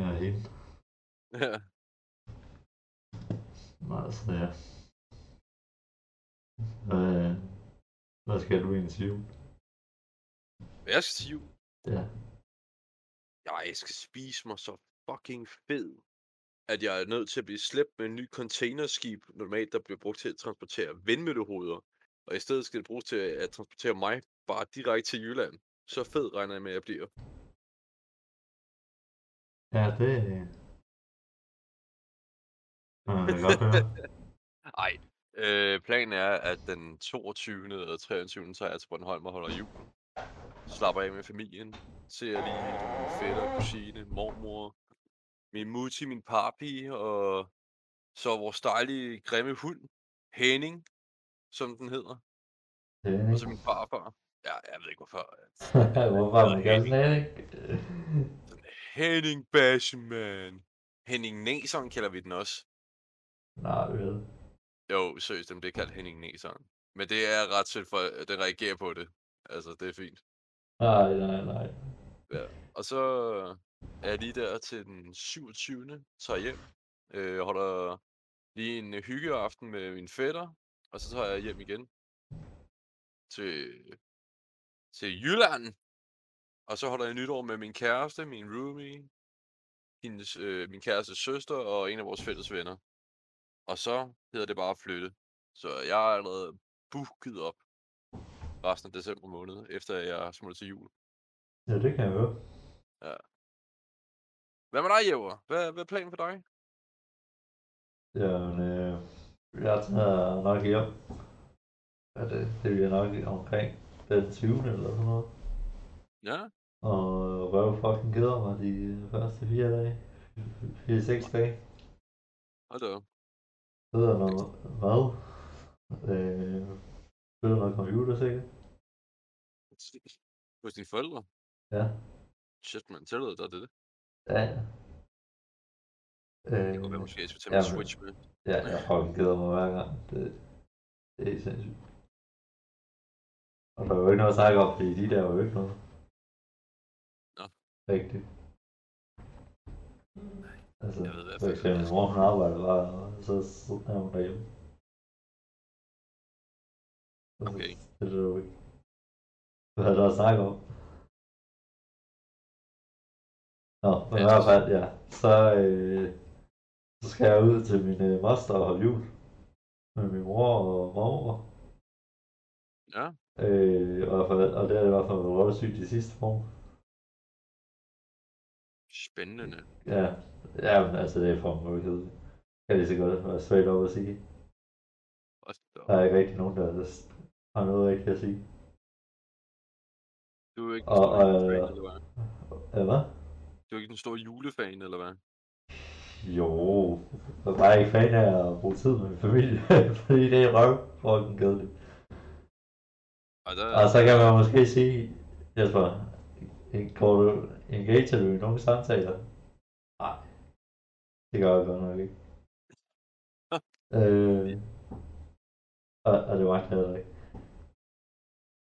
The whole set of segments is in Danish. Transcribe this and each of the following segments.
Ja, hende. Ja. Altså, ja. Hvad, hvad skal du egentlig sige? Hvad jeg skal sige? Ja. Jeg skal spise mig så fucking fed, at jeg er nødt til at blive slæbt med en ny containerskib, normalt der bliver brugt til at transportere vindmøllehoveder. Og i stedet skal det bruges til at transportere mig bare direkte til Jylland. Så fed regner jeg med, at jeg bliver. Ja, det... Ja, det kan godt høre. Ej, øh, planen er, at den 22. eller 23. tager jeg til Bornholm og holder jul. Slapper af med familien. Ser lige min fætter, kusine, mormor, min mutti, min papi, og så vores dejlige, grimme hund, Henning, som den hedder. Og så min farfar. Ja, jeg ved ikke hvorfor. Hvorfor man gerne sådan ikke? Henning Bashman. Henning Næseren kalder vi den også. Nej, vel. Jo, seriøst, den bliver kaldt Henning Næseren. Men det er ret sødt, for at den reagerer på det. Altså, det er fint. Nej, nej, nej. Ja. Og så er jeg lige der til den 27. Tager hjem. Øh, holder lige en hyggeaften med min fætter. Og så tager jeg hjem igen. Til, til Jylland. Og så holder jeg nytår med min kæreste, min roomie, hendes, øh, min kærestes søster og en af vores fælles venner. Og så hedder det bare at flytte. Så jeg er allerede booket op resten af december måned, efter jeg smutter til jul. Ja, det kan jeg høre. Ja. Hvad med dig, Jæver? Hvad, hvad er planen for dig? Jamen, øh, jeg tager nok hjem. Ja, det, det bliver nok omkring den 20. eller sådan noget. Ja, Og røv fucking keder mig de første fire dage. Fire, seks dage. hold da op. Så er der noget mad. Øh, spiller noget computer sikkert. Hos dine forældre? Ja. Shit, man, tillader dig det? Ja, ja. Øh, Det kunne være, måske jeg skulle tage ja, min Switch med. Ja, jeg fucking keder mig hver gang. Det, det er sindssygt. Og der er jo ikke noget at snakke om, fordi de der er jo ikke noget. Rigtigt. Altså, Jeg ved i hvert for fald, jeg min mor hun arbejder bare, og så, så er hun derhjemme. Altså, Okay. Det er det jo ikke. Hvad er der at snakke om? Nå, men i Ja, hvert så- fald, ja. Så, øh, så skal jeg ud til min øh, moster og holde jul. Med min mor og mormor. Ja, Øh, i hvert fald, og det er i hvert fald været røvsygt de sidste år. Spændende. Ja, ja men altså det er for mig ikke kedeligt. Kan lige så godt være straight op at sige. Op. Der er ikke rigtig nogen, der har noget rigtigt at sige. Du er ikke Og, den store og, julefan, øh, eller hvad? Ja, hvad? Du er ikke den store julefan, eller hvad? Jo, jeg er bare ikke fan af at bruge tid med min familie, fordi det er røv fucking kedeligt. Og der, Og så kan man måske sige, Jesper, går du, engager du i nogle samtaler? Nej, det gør jeg godt nok ikke. øh, og, og det magter jeg heller ikke.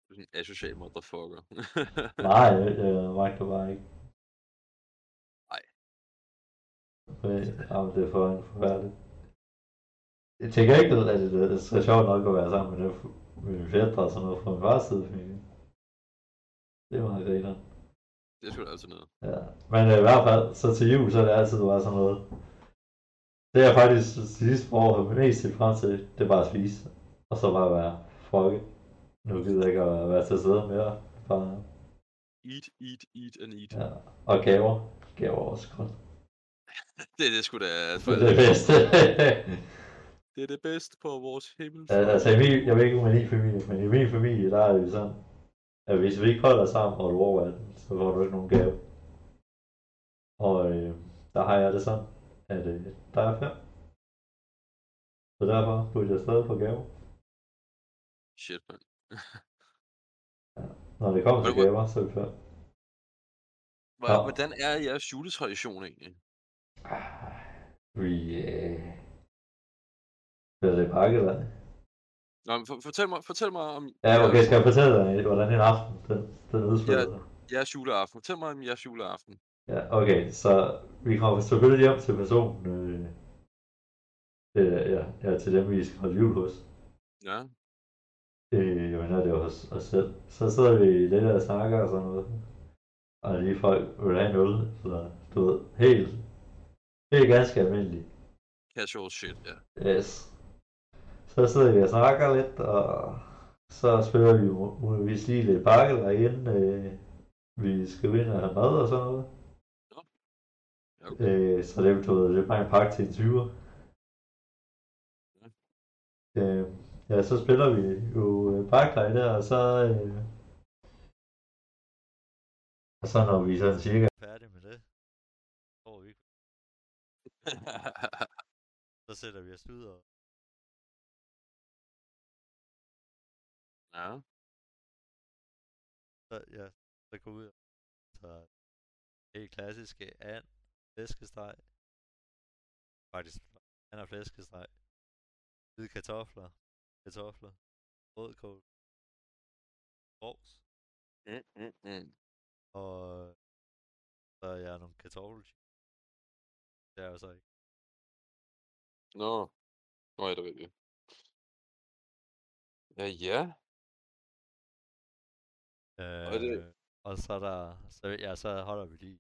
du er sådan en asocial motherfucker. Nej, jeg, jeg magter bare ikke. Nej. Men, jamen, det er for forfærdeligt. Jeg tænker ikke, at det, det er så sjovt nok at være sammen med, dem, med mine fædre og sådan noget fra min fars side. Det er meget griner. Det er sgu da altid noget. Ja. Men øh, i hvert fald, så til jul, så er det altid bare sådan noget. Det er faktisk sidste år har mest set frem til, det er bare at spise. Og så bare være frøkke. Nu gider jeg ikke at være til stede mere. Bare, Eat, eat, eat and eat. ja. Og gaver. Gaver er også godt. Det er det sgu da. For, Det er det bedste. det er det bedste på vores himmel. Ja, altså i min, jeg ved ikke om i din familie, men i min familie, der er det sådan, at hvis vi ikke holder sammen og du over 18, så får du ikke nogen gave. Og øh, der har jeg det sådan, at øh, der er fem. Så derfor burde jeg stadig få gave. Shit, mand. Når det kommer til Men hvor- gaver, så er det fem. Ja. Hvordan er jeres juletradition egentlig? Vi, øh... Det pakket, eller? Nå, men for, fortæl, mig, fortæl mig om Ja, okay, skal jeg fortælle dig, hvordan en aften, den, den udspiller sig? Jeres juleaften. Fortæl mig om jeres juleaften. Ja, okay, så vi kommer selvfølgelig hjem til personen, øh, øh, ja, ja, til dem, vi skal holde jul hos. Ja. Øh, jeg mener, det var hos os selv. Så sidder vi lidt og snakker og sådan noget. Og lige folk vil have en øl, så du ved, helt, helt ganske almindeligt. Casual shit, ja. Yes. Så sidder vi og snakker lidt, og så spiller vi mu- muligvis lige lidt bakkel inden øh, vi skal ind og have mad og sådan noget. Ja, okay. Øh, så det er bare en pakke til en 20'er. Ja. Øh, ja, så spiller vi jo øh, der, og så... Øh, og så når vi sådan cirka er færdige med det, så vi ikke. Så sætter vi os ud og ja. så, ja, så går ud og så helt klassiske and, flæskesteg, faktisk and og flæskesteg, hvide kartofler, kartofler, rødkål, sovs, Mm, mm, mm. og så er jeg nogle kartoffelchips. Det er jeg jo så ikke. Nå. Nå, ja, det jeg. Ja, ja. Og det- Øh, og så er der, så, ja, så holder vi lige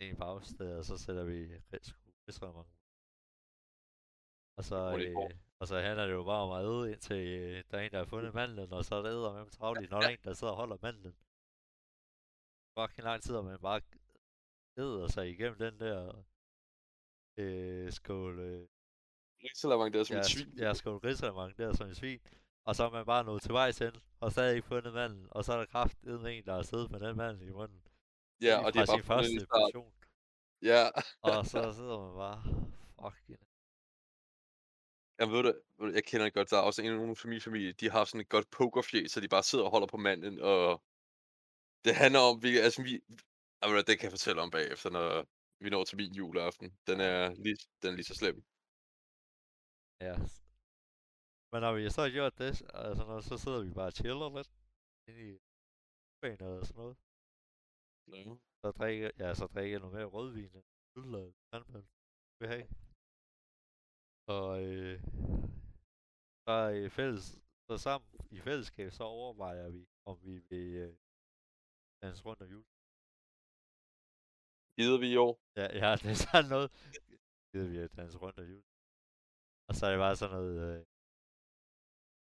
en pause der, og så sætter vi rigsrestaurant. Og så, det øh, og så handler det jo bare om at æde indtil øh, der er en, der har fundet mandlen, og så er der med travligt, når der er en, der sidder og holder mandlen. Fucking lang tid, og man bare æder sig igennem den der øh, skål, øh, Risalamang, det er som ja, et svin. ja, skål risalemang der som en svin. Og så er man bare nået til vejs hen, og stadig ikke fundet manden, og så er der kraft en, der har siddet med den mand i munden. Ja, og det er bare sin første portion. Ja. Og så sidder man bare, fuck yeah. Jamen ved du, jeg kender det godt, der er også en nogle fra min familie, de har sådan et godt pokerfjes, så de bare sidder og holder på manden, og det handler om, vi, altså vi, jamen, det kan jeg fortælle om bagefter, når vi når til min juleaften. Den er lige, den er lige så slem. Ja. Men når vi så har gjort det, altså, når, så sidder vi bare og chiller lidt. Inde i banen og sådan noget. Ja. Så drikker, ja, så drikker jeg noget mere rødvin. og Øl og vil have. Og øh, så i fælles, så sammen i fællesskab, så overvejer vi, om vi vil øh, danse rundt om jul. Gider vi i år? Ja, ja, det er sådan noget. Gider vi at danse rundt om jul. Og så er det bare sådan noget... Øh...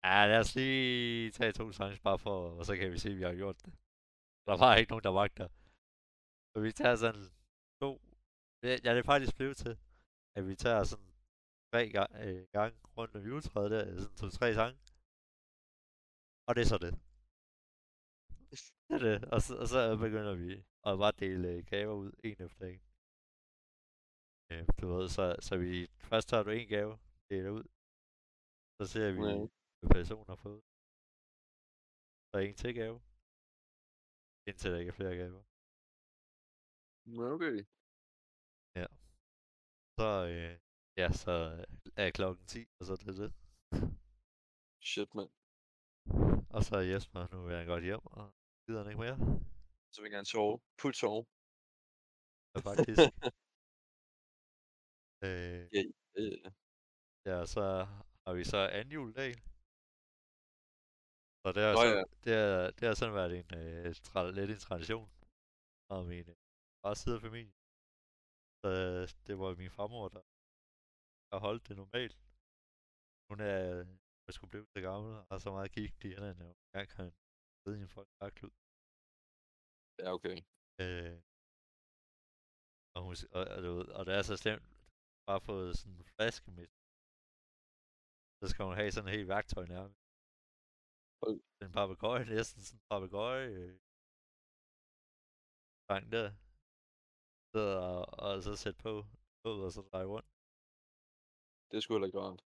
Ja, lad os lige tage to sange bare for, og så kan vi se, at vi har gjort det. Der var ikke nogen, der magter. Så vi tager sådan to... Ja, det er faktisk blevet til, at vi tager sådan tre gang, øh, gange rundt om juletræet der, sådan to-tre sange. Og det er så det. Det er det. Og så, og så begynder vi at bare dele øh, gaver ud, en efter en. Øh, du ved, så, så vi først tager du en gave, deler ud. Så ser vi, Ja. personen har fået. Så en til gave. Indtil der ikke er flere gaver. Ja, okay. Så, øh, ja, så er klokken 10, og så er det det. Shit, mand. Og så er Jesper, nu vil han godt hjem, og gider han ikke mere. Så vil jeg gerne sove. Put sove. Ja, faktisk. øh, Øh, ja, så har vi så anden juledag. Og det har, Nå så, ja. det har, det har sådan været en, øh, tra- lidt en tradition. Og min øh, fars side af familien. Så øh, det var min farmor, der har holdt det normalt. Hun er jeg skulle blive så gammel, og har så meget gik i hende, at jeg kan sidde i en folk klud. ja, okay. Øh, og, hun, og, og, ved, og det er så slemt, bare fået sådan en flaske med. Så skal hun have sådan en helt værktøj nærmest. Den papegøje, næsten sådan en papegøje. Øh, sang der. Så, og, og, så sætte på, på og så dreje rundt. Det sgu heller ikke rart.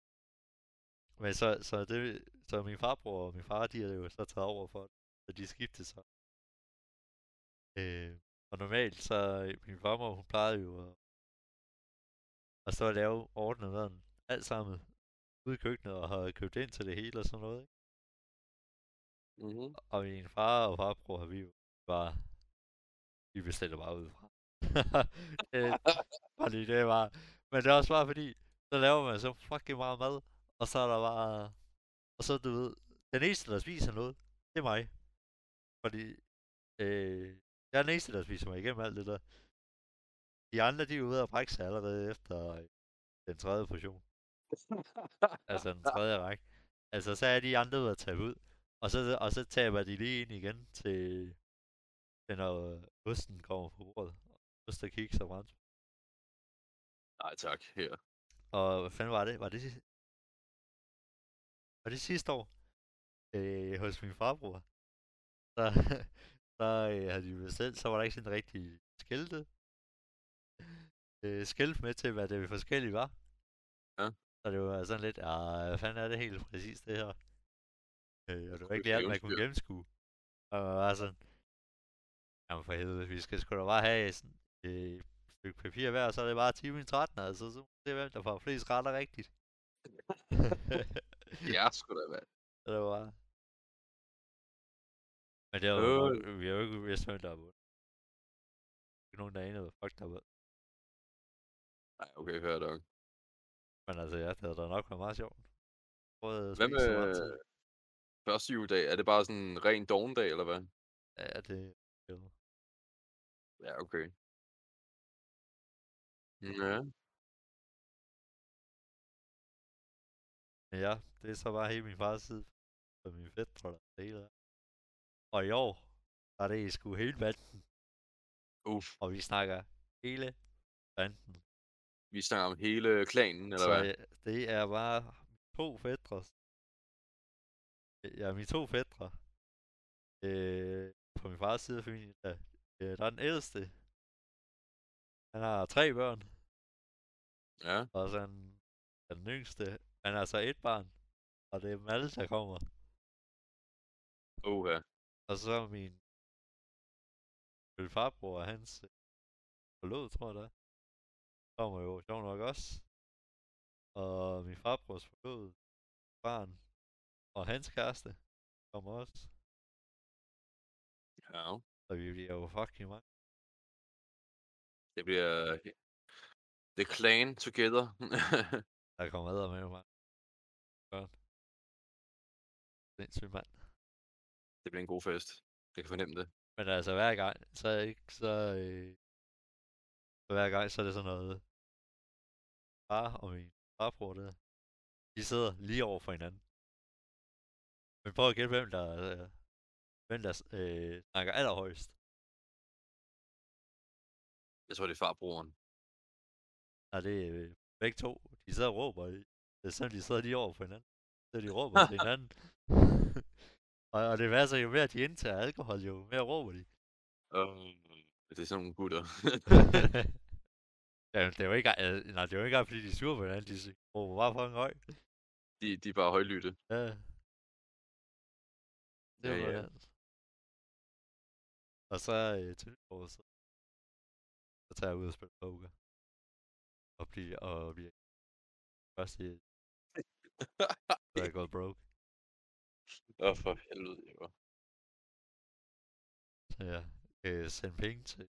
Men så, så, det, så min farbror og min far, de er jo så taget over for det. Så de skiftede sig. Øh, og normalt, så min farmor, hun plejede jo at, at stå og lave ordnet maden. Alt sammen ude i køkkenet og har købt ind til det hele og sådan noget. Ikke? Mm-hmm. Og min far og farbror har vi var... bare, vi bestiller bare ud fra. det, fordi det var... Men det er også bare fordi, så laver man så fucking meget mad, og så er der bare... Og så, du ved, den eneste, der spiser noget, det er mig. Fordi, øh, jeg er den eneste, der spiser mig igennem alt det der. De andre, de er ude og brække sig allerede efter øh, den tredje portion. altså den tredje række. Altså, så er de andre ude at tage ud. Og så, og så taber de lige ind igen til, til når osten kommer på bordet. Ost og kiks og brændt. Nej tak, her. Og hvad fanden var det? Var det, var det sidste år? Øh, hos min farbror. Så, så øh, havde de bestilt, så var der ikke sådan rigtig skilte. Øh, skilt med til, hvad det forskellige var. Ja. Så det var sådan lidt, ja, hvad fanden er det helt præcis det her? Øh, og det var ikke lige alt, man kunne gennemskue. Og var sådan, jamen for helvede, vi skal sgu da bare have sådan et stykke papir hver, så er det bare time i 13, altså, så må vi se, hvem der får flest retter rigtigt. ja, sgu da. Så det var Men det er jo, Øh. vi har jo ikke vidst, hvem der har vundet. Ikke nogen, der anede, hvad fuck der var. Nej, okay, hør dog. Men altså, ja, det havde da nok været meget sjovt. Prøvede at Hvad første juledag? Er det bare sådan en ren dogendag, eller hvad? Ja, det... Jo. Ja, okay. Ja. Ja, det er så bare hele min fars side. Og min fætter, er det hele. Og i år, der er det sgu hele banden. Uff. Og vi snakker hele banden. Vi snakker om hele klanen, eller Så hvad? det er bare to fætter. Ja, mine to fætter. Øh, på min fars side af familien, der, øh, der er den ældste. Han har tre børn. Ja. Og så den, den yngste. Han har så et barn. Og det er dem alle, der kommer. Uha. Og så min min farbror og hans øh, forlod, tror jeg er. Kommer jo sjov nok også. Og min farbrors forlod barn og hans kæreste kommer også. Ja. Så vi bliver jo fucking mange. Det bliver... The clan together. Der kommer med med mig. Godt. Sindssygt mand. det bliver en god fest. Jeg kan fornemme det. Men altså hver gang, så er ikke så... Øh, så hver gang, så er det sådan noget... Far og min farbror der. De sidder lige over for hinanden. Men prøv at gætte, hvem der, øh, hvem der øh, snakker allerhøjst. Jeg tror, det er farbroren. Nej, det er øh, begge to. De sidder og råber. Det er sådan, de sidder lige over for hinanden. Så de råber til hinanden. og, og det værste jo mere, de indtager alkohol, jo mere råber de. Uh, det er sådan nogle gutter. ja, det er jo ikke, nej, det er jo ikke fordi de er sure på hinanden. De råber bare fucking høj. de, de er bare højlytte. Ja. Det var ja. ja. Og så øh, til nytår, så, så tager jeg ud og spiller poker. Og bliver, og bliver først i, så jeg gået broke. Åh, oh, for helvede, jo. Så ja, øh, send penge til,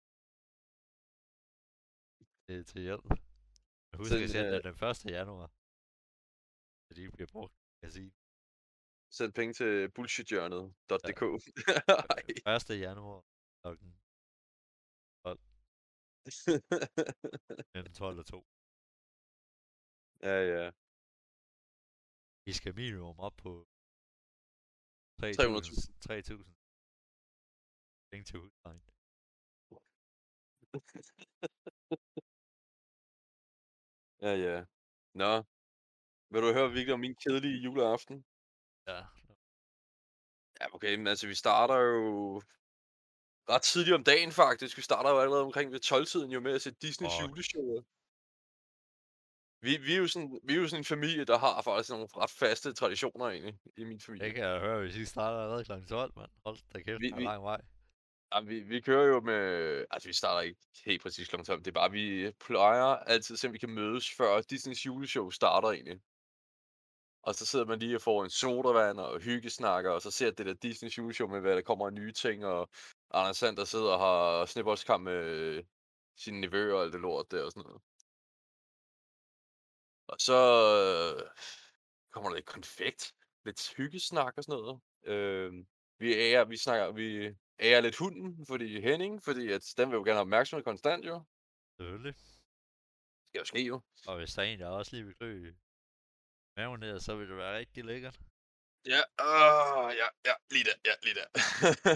til, til hjælp. Jeg husker, Send, jeg sendte øh, den 1. januar. Så de bliver brugt, jeg sige. Send penge til bullshithjørnet.dk. Ej. 1. januar klokken mellem 12 og 2. ja, ja. Vi skal minimum op på 3.000. 300.000. 3.000. Penge til huslejen. ja, ja. Nå. Vil du høre virkelig om min kedelige juleaften? Ja. Ja, okay, men altså, vi starter jo ret tidligt om dagen, faktisk. Vi starter jo allerede omkring ved 12-tiden jo med at se Disneys Fuck. juleshow. Vi, vi, er jo sådan, vi er jo sådan en familie, der har faktisk nogle ret faste traditioner egentlig i min familie. Det kan jeg høre, hvis I starter allerede kl. 12, mand. Hold da kæft, Vi- der er vi- lang vej. Jamen, vi, vi kører jo med... Altså, vi starter ikke helt præcis kl. 12. Det er bare, vi plejer altid at vi kan mødes, før Disneys juleshow starter egentlig. Og så sidder man lige og får en sodavand og hyggesnakker, og så ser det der Disneys juleshow med, hvad der kommer af nye ting, og Anders Sander sidder og har snibboldskamp med sine nevøer og alt det lort der og sådan noget. Og så øh, kommer der lidt konfekt, lidt hyggesnak og sådan noget. Øh, vi ærer, vi snakker, vi ærer lidt hunden, fordi Henning, fordi at den vil jo gerne have opmærksomhed konstant jo. Selvfølgelig. Det skal jo ske jo. Og hvis der er en, der også lige vil klø maven ned, så vil det være rigtig lækkert. Ja, øh, ja, ja, lige der, ja, lige der.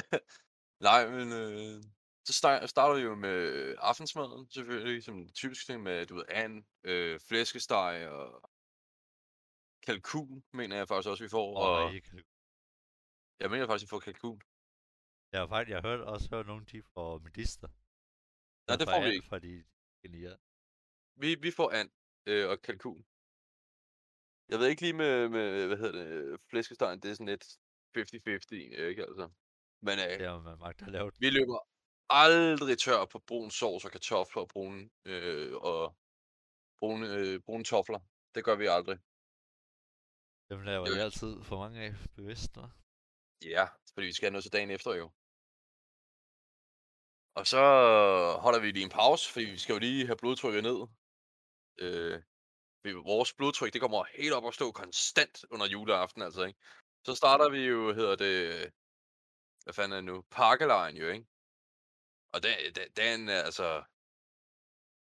Nej, men øh, så sta- starter vi jo med aftensmaden, selvfølgelig, som en typisk ting med, du ved, and, øh, flæskesteg og kalkun, mener jeg faktisk også, vi får. Og, Og ikke, jeg mener faktisk, vi får kalkun. jeg har faktisk, jeg har hørt, også hørt nogle, de får medister. Nej, det får vi ikke. Fordi genier. Vi, vi får and øh, og kalkun. Jeg ved ikke lige med, med hvad hedder det, flæskestegen, det er sådan lidt 50-50, ikke altså. Men øh, har man magt har lavet. Vi løber aldrig tør på brun sovs og kartofler og brune, øh, og brune, øh, brune tofler. Det gør vi aldrig. Dem laver er jeg altid for mange af bevidst, hva'? Ja, fordi vi skal have noget til dagen efter jo. Og så holder vi lige en pause, fordi vi skal jo lige have blodtrykket ned. Øh, vores blodtryk, det kommer helt op og stå konstant under juleaften, altså, ikke? Så starter vi jo, hedder det, hvad fanden er det nu, pakkelejen jo, ikke? Og den, den, den er altså,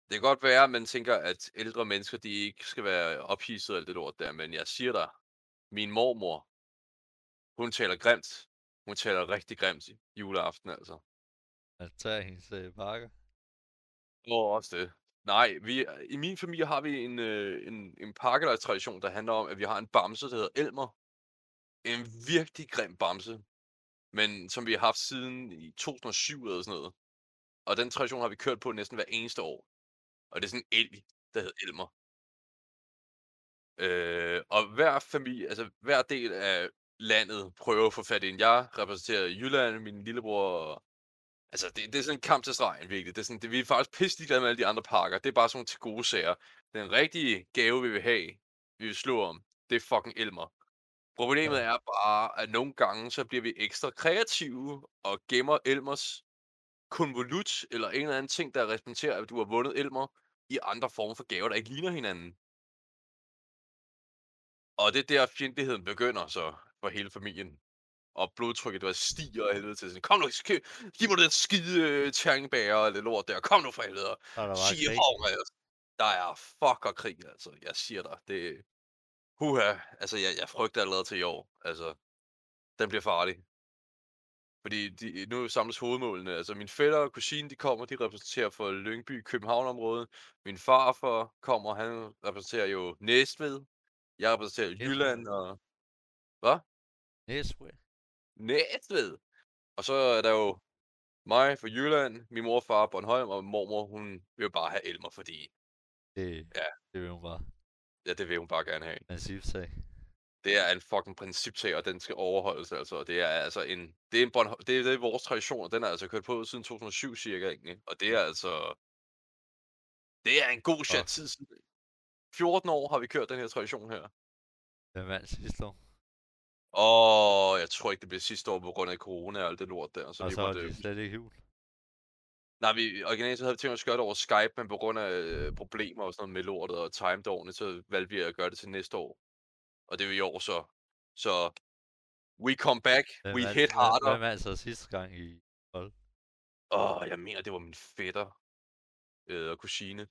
det kan godt være, at man tænker, at ældre mennesker, de ikke skal være ophidset alt det lort der, men jeg siger dig, min mormor, hun taler grimt. Hun taler rigtig grimt i juleaften, altså. At tage hendes øh, pakker. Og også det. Nej, vi, øh, i min familie har vi en, øh, en, en pakkelejstradition, der handler om, at vi har en bamse, der hedder Elmer. En virkelig grim bamse. Men som vi har haft siden i 2007 eller sådan noget. Og den tradition har vi kørt på næsten hver eneste år. Og det er sådan en elg, der hedder Elmer. Øh, og hver familie, altså hver del af landet prøver at få fat i en. Jeg repræsenterer Jylland, min lillebror. Altså, det, det er sådan en kamp til stregen, virkelig. Det er sådan, det, vi er faktisk pisse glade med alle de andre pakker. Det er bare sådan nogle til gode sager. Den rigtige gave, vi vil have, vi vil slå om, det er fucking Elmer. Problemet er bare, at nogle gange, så bliver vi ekstra kreative og gemmer Elmers konvolut, eller en eller anden ting, der repræsenterer, at du har vundet Elmer, i andre former for gaver, der ikke ligner hinanden. Og det er der, fjendtligheden begynder så for hele familien. Og blodtrykket, der stiger af helvede til. Sådan, Kom nu, sk- giv mig den skide øh, terningbærer og det lort der. Kom nu for helvede. Så er der bare Sig krig. hov, altså. Der er fucker krig, altså. Jeg siger dig, det... Huha, altså jeg, jeg frygter allerede til i år. Altså, den bliver farlig. Fordi de, nu samles hovedmålene. Altså min fætter og kusine, de kommer, de repræsenterer for Lyngby, København-området. Min farfar kommer, han repræsenterer jo Næstved. Jeg repræsenterer Næstved. Jylland og... Hvad? Næstved. Næstved! Og så er der jo mig fra Jylland, min mor far Bornholm, og mormor, hun vil jo bare have Elmer, fordi Det, Ja. det vil hun bare. ja, det vil hun bare gerne have. Principsag. Det er en fucking principsag, og den skal overholdes altså. Og det er altså en, det er en Bornholm, det, er, det er vores tradition, og den er altså kørt på siden 2007 cirka, ikke? Og det er altså, det er en god chat tid siden. 14 år har vi kørt den her tradition her. Hvem vandt sidste år? Og jeg tror ikke, det blev sidste år på grund af corona og alt det lort der. Så og så er det slet ikke jul. Nej, vi, originalt så havde vi tænkt os at gøre det over Skype, men på grund af øh, problemer og sådan noget med lortet og timed ordentligt, så valgte vi at gøre det til næste år. Og det er jo i år så. Så we come back, Hvem we hit harder. Hvem vandt så sidste gang i? Åh, jeg mener, det var min fætter øh, og kusine.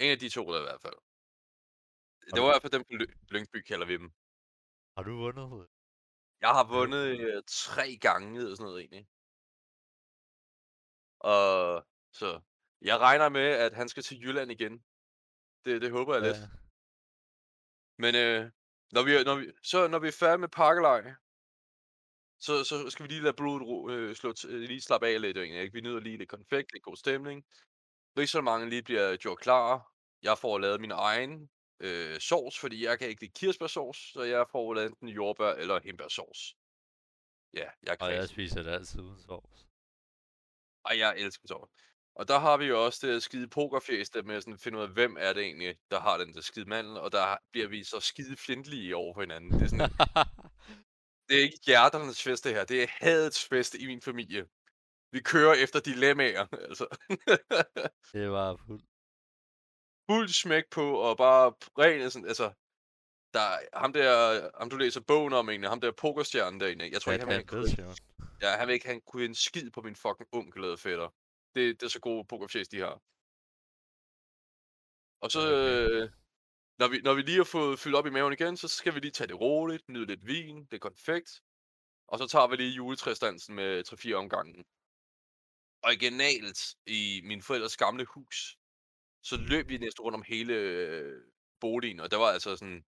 En af de to der i hvert fald. Det du- var i hvert fald dem på Ly- Lyngby, kalder vi dem. Har du vundet? Jeg har vundet øh, tre gange eller sådan noget egentlig. Og så jeg regner med, at han skal til Jylland igen. Det, det håber jeg lidt. Ja. Men øh, når vi, når vi, så når vi er færdige med pakkelej, så, så skal vi lige lade blodet ro, øh, slå, øh, lige slappe af lidt. Ikke? Vi nyder lige lidt konfekt, lidt god stemning. Rigsholmangen lige bliver gjort klar. Jeg får lavet min egen øh, sovs, fordi jeg kan ikke lide kirsebærsovs, så jeg får enten jordbær eller hindbærsovs. Ja, jeg er Og jeg spiser det altid uden sovs. Og jeg elsker sovs. Og der har vi jo også det skide pokerfjæs, der med at sådan finde ud af, hvem er det egentlig, der har den der skide mandel, og der bliver vi så skide fjendtlige over for hinanden. Det er sådan, det er ikke hjerternes fest, det her. Det er hadets fest i min familie. Vi kører efter dilemmaer, altså. Det var fuld Fuld smæk på, og bare ren sådan altså, der ham der ham du læser bogen om egentlig, ham der pokerstjernen derinde, jeg tror ikke, han vil kunne ja, han vil ikke han kunne en skid på min fucking onkel eller fætter. Det det er så gode pokerface, de har. Og så, Okay. øh, når vi når vi lige har fået fyldt op i maven igen, så skal vi lige tage det roligt, nyde lidt vin, det er konfekt. Og så tager vi lige juletræsdansen med 3-4 omgange. Originalt i mine forældres gamle hus, så løb vi næsten rundt om hele øh, boligen, og der var altså sådan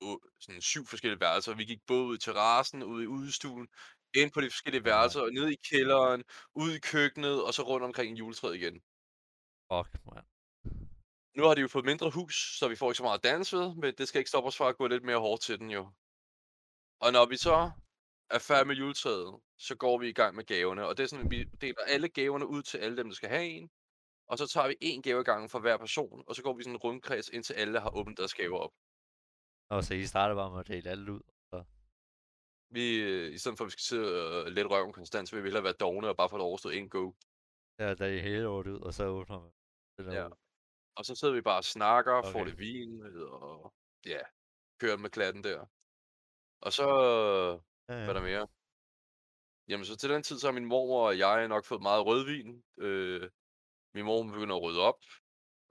o sådan 7 forskellige værelser. Vi gik både ud i terrassen, ud i udestuen, ind på de forskellige værelser, og ned i kælderen, ud i køkkenet, og så rundt omkring juletræet igen. Fuck, mand. Nu har de jo fået mindre hus, så vi får ikke så meget at danse ved, men det skal ikke stoppe os fra at gå lidt mere hårdt til den jo. Og når vi så er færdige med juletræet, så går vi i gang med gaverne, og det er sådan, vi deler alle gaverne ud til alle dem, der skal have en. Og så tager vi én gave gangen for hver person, og så går vi sådan en rundkreds, indtil alle har åbnet deres gaver op. Og så I starter bare med at dele alt ud. Vi, øh, i stedet for at vi skal sidde og lette røven konstant, så vil vi hellere være dogne og bare få det overstået en go. Ja, der er hele året ud, og så åbner man. Ja. ud. Og så sidder vi bare og snakker, okay. får lidt vin, og ja, kører med klatten der. Og så, Ja, hvad ja. der mere? Jamen, så til den tid, så har min mormor og jeg nok fået meget rødvin. Øh, min mor hun begynder at rydde op,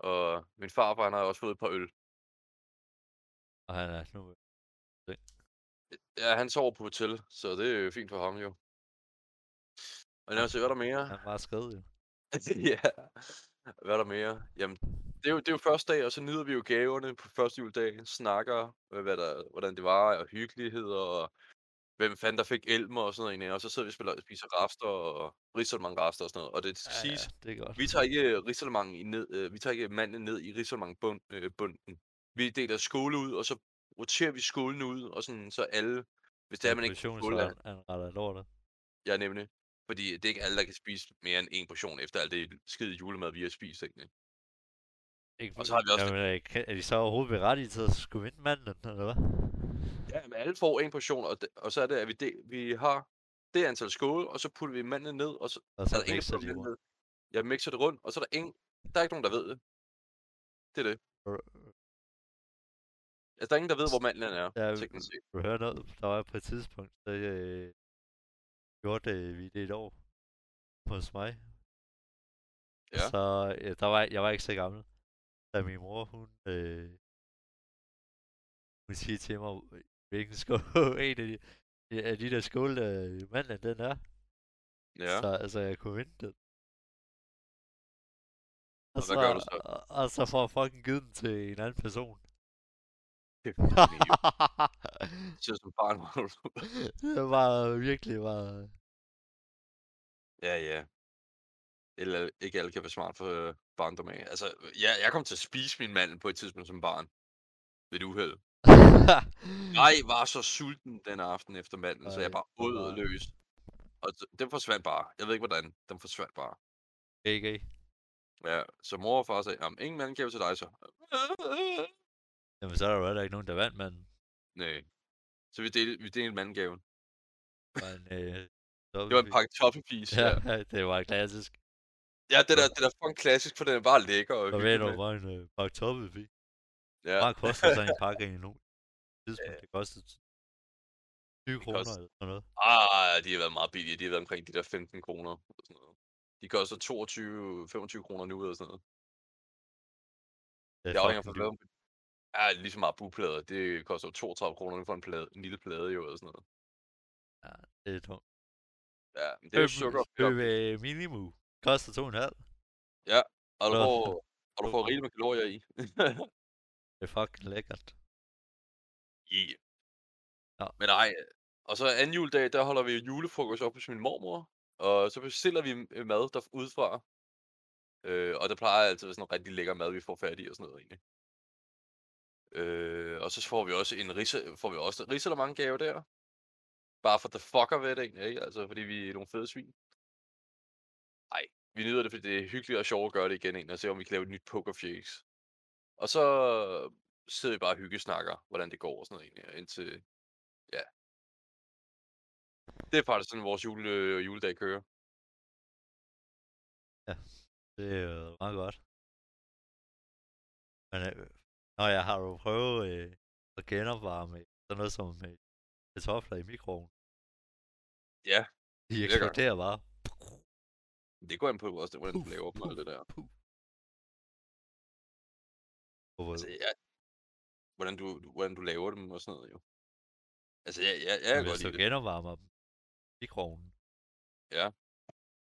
og min farfar han har også fået et par øl. Og han er nu... Ja, han sover på hotel, så det er jo fint for ham jo. Og lad os se, hvad er der mere? Han var skrevet jo. ja, hvad er der mere? Jamen, det er, jo, det er jo første dag, og så nyder vi jo gaverne på første juledag, snakker, øh, hvad der, hvordan det var, og hyggelighed, og hvem fanden der fik elmer og sådan noget. Og så sidder vi og spiller, spiser rafter og risalemang rafter og sådan noget. Og det skal Ja, siges, ja, det er godt. vi tager ikke risalemang i ned, øh, vi tager ikke manden ned i risalemang bund, øh, bunden. Vi deler skåle ud, og så roterer vi skålene ud, og sådan, så alle, hvis det er, man ikke kan skåle, Portionsret, han retter lortet. Ja, nemlig. Fordi det er ikke alle, der kan spise mere end en portion efter alt det skide julemad, vi har spist, egentlig. Ikke, Og så har vi også- Jamen, er, kan- er de så overhovedet berettiget til at skulle vinde manden, eller hvad? Ja, men alle får en portion, og, det, og så er det, at vi, de, vi har det antal skåle, og så putter vi mandlen ned, og så Og så er der ingen, mixer ned. Jeg mixer det rundt, og så er der ingen, der er ikke nogen, der ved det. Det er det. Altså, der er ingen, der ved, hvor mandlen er, Ja, teknisk set. Du hører noget, der var på et tidspunkt, så øh, gjorde det, vi det et år hos mig. Ja. Så øh, der var, jeg var ikke så gammel. Da min mor, hun, øh, hun siger til mig, hvilken skål, en af de, af de der skål, øh, mandlen den er. Ja. Så altså, jeg kunne vinde den. Og hvad gør du så? Og, og så får jeg fucking givet den til en anden person. Det er som barn, det var virkelig bare... Ja, ja. Eller ikke alle kan være smart for øh, barndom af. Altså, ja, jeg kom til at spise min mandel på et tidspunkt som barn. Ved et uheld. Jeg var så sulten den aften efter mandlen, så jeg bare åd løs. Og den forsvandt bare. Jeg ved ikke hvordan. Den forsvandt bare. GG. Ja, så mor og far sagde, jamen ingen mandgave til dig så. Jamen, så er der jo heller ikke nogen, der vandt, men... Nej. Så vi delte, vi delte mandgaven. men øh, Det var en pakke toffefis. Ja, Ja. det var klassisk. ja, det der, det der fucking klassisk, for den er bare lækker og Og ved du, hvor en øh, pakke fik? Ja. Meget koster sådan en pakke i Tidspunkt, det kostede 20 kroner koster- eller sådan noget. Ah, de har været meget billige. De har været omkring de der 15 kroner. Og sådan noget. De koster 22-25 kroner nu eller sådan noget. Det Det afhænger fra pladen. Ja, ligesom meget buplader. Det koster jo 32 kroner for en, plade, en lille plade jo, eller sådan noget. Ja, det er dumt. Ja, men det er jo sukker. Køb øh, Minimu. Koster 2,5. Og du får, og du får rigeligt med kalorier i. Det er fucking lækkert. Yeah. Ja. Men nej, og så anden juledag, der holder vi julefrokost op hos min mormor. Og så bestiller vi mad der udefra. Øh, og der plejer altid at være sådan noget rigtig lækker mad, vi får fat i og sådan noget egentlig. Øh, og så får vi også en risse, får vi også en risalemang gave der. Bare for the fucker ved det egentlig, ikke? Altså fordi vi er nogle fede svin. Nej, vi nyder det, fordi det er hyggeligt og sjovt at gøre det igen egentlig, og se om vi kan lave et nyt pokerface. Og så sidder vi bare og hyggesnakker, hvordan det går og sådan noget egentlig, indtil, ja. Det er faktisk sådan, vores jule, juledag kører. Det er jo meget godt. Men øh, når jeg har jo prøvet øh, at genopvarme sådan noget som øh, kartofler i mikroen. Ja, De eksploderer bare. det går an på også, hvordan du laver og alt det der. Hvor- Altså, ja, hvordan du, du- hvordan du laver dem og sådan noget, jo. Altså, jeg, jeg, jeg kan Hvis godt du lide det. genopvarmer dem i mikroovnen, Ja.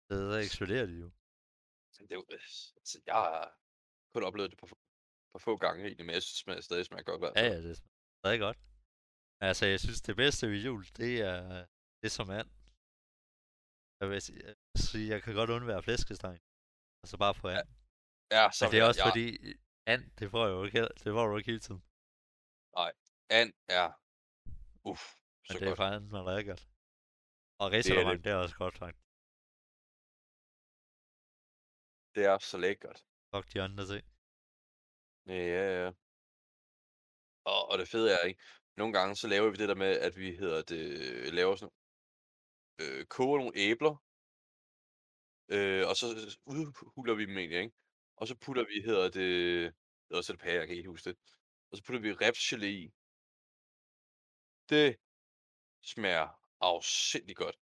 så, eksploderer de jo. Det er jo, altså, jeg har kun oplevet det på, på få gange egentlig, men jeg synes, det stadig smager godt. hvert Ja, ja, det er stadig godt. Altså, jeg synes, det bedste ved jul, det er, det som and. Jeg vil sige, jeg, vil sige, jeg kan godt undvære flæskesteg. Altså bare på and. Ja, så Men det er også ja, fordi, and, det får jeg jo ikke, det får du ikke hele tiden. And er, uff, Men så det er godt. faktisk meget lækkert. Og risalemang, det. det er også godt faktisk. Det er så lækkert. Fuck de andre ting. Ja, ja, ja. Og, og det fede er, ikke? Nogle gange så laver vi det der med, at vi hedder det, laver sådan, øh, koger nogle æbler, øh, og så udhuler vi dem egentlig, ikke? Og så putter vi, hedder det, det er også et pære, jeg kan ikke huske det. Og så putter vi repsgelé i. Det smager afsindigt godt.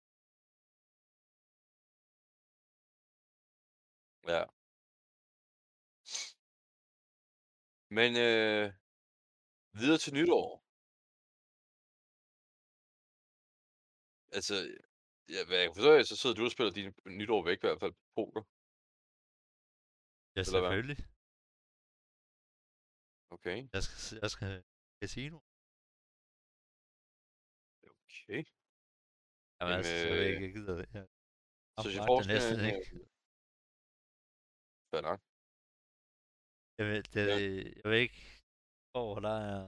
Ja. Men øh, videre til nytår. Altså, ja, hvad jeg kan forstå, så sidder du og spiller din nytår væk i hvert fald på poker. Ja, Eller hvad? selvfølgelig. Okay, Jeg skal, jeg skal casino. okay. Jamen Jamen, altså, ved øh, ikke, jeg gider det. Jeg Så jeg får næsten en... ikke. øh, Fair nok. Jeg ved, det, Ja. jeg ved ikke, hvor der er...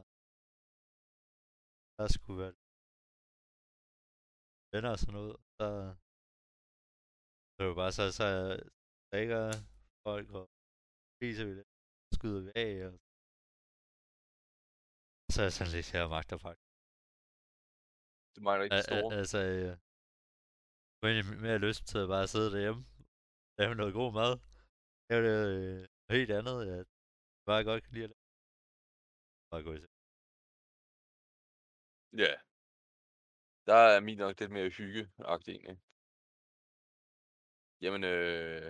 Der skulle være venner og sådan noget. Så, så er det bare så, så drikker folk og spiser vi det. Skyder vi af. Og, sådan lidt, jeg magter faktisk. Det mangler ikke det Al- al- store. Altså, jeg har mere lyst til at bare sidde derhjemme. Lave noget god mad. Lave det øh, helt andet. Jeg bare godt kan lide at lave. Bare gå i seng. Ja. Der er min nok lidt mere hyggeagtig egentlig. Jamen, øh,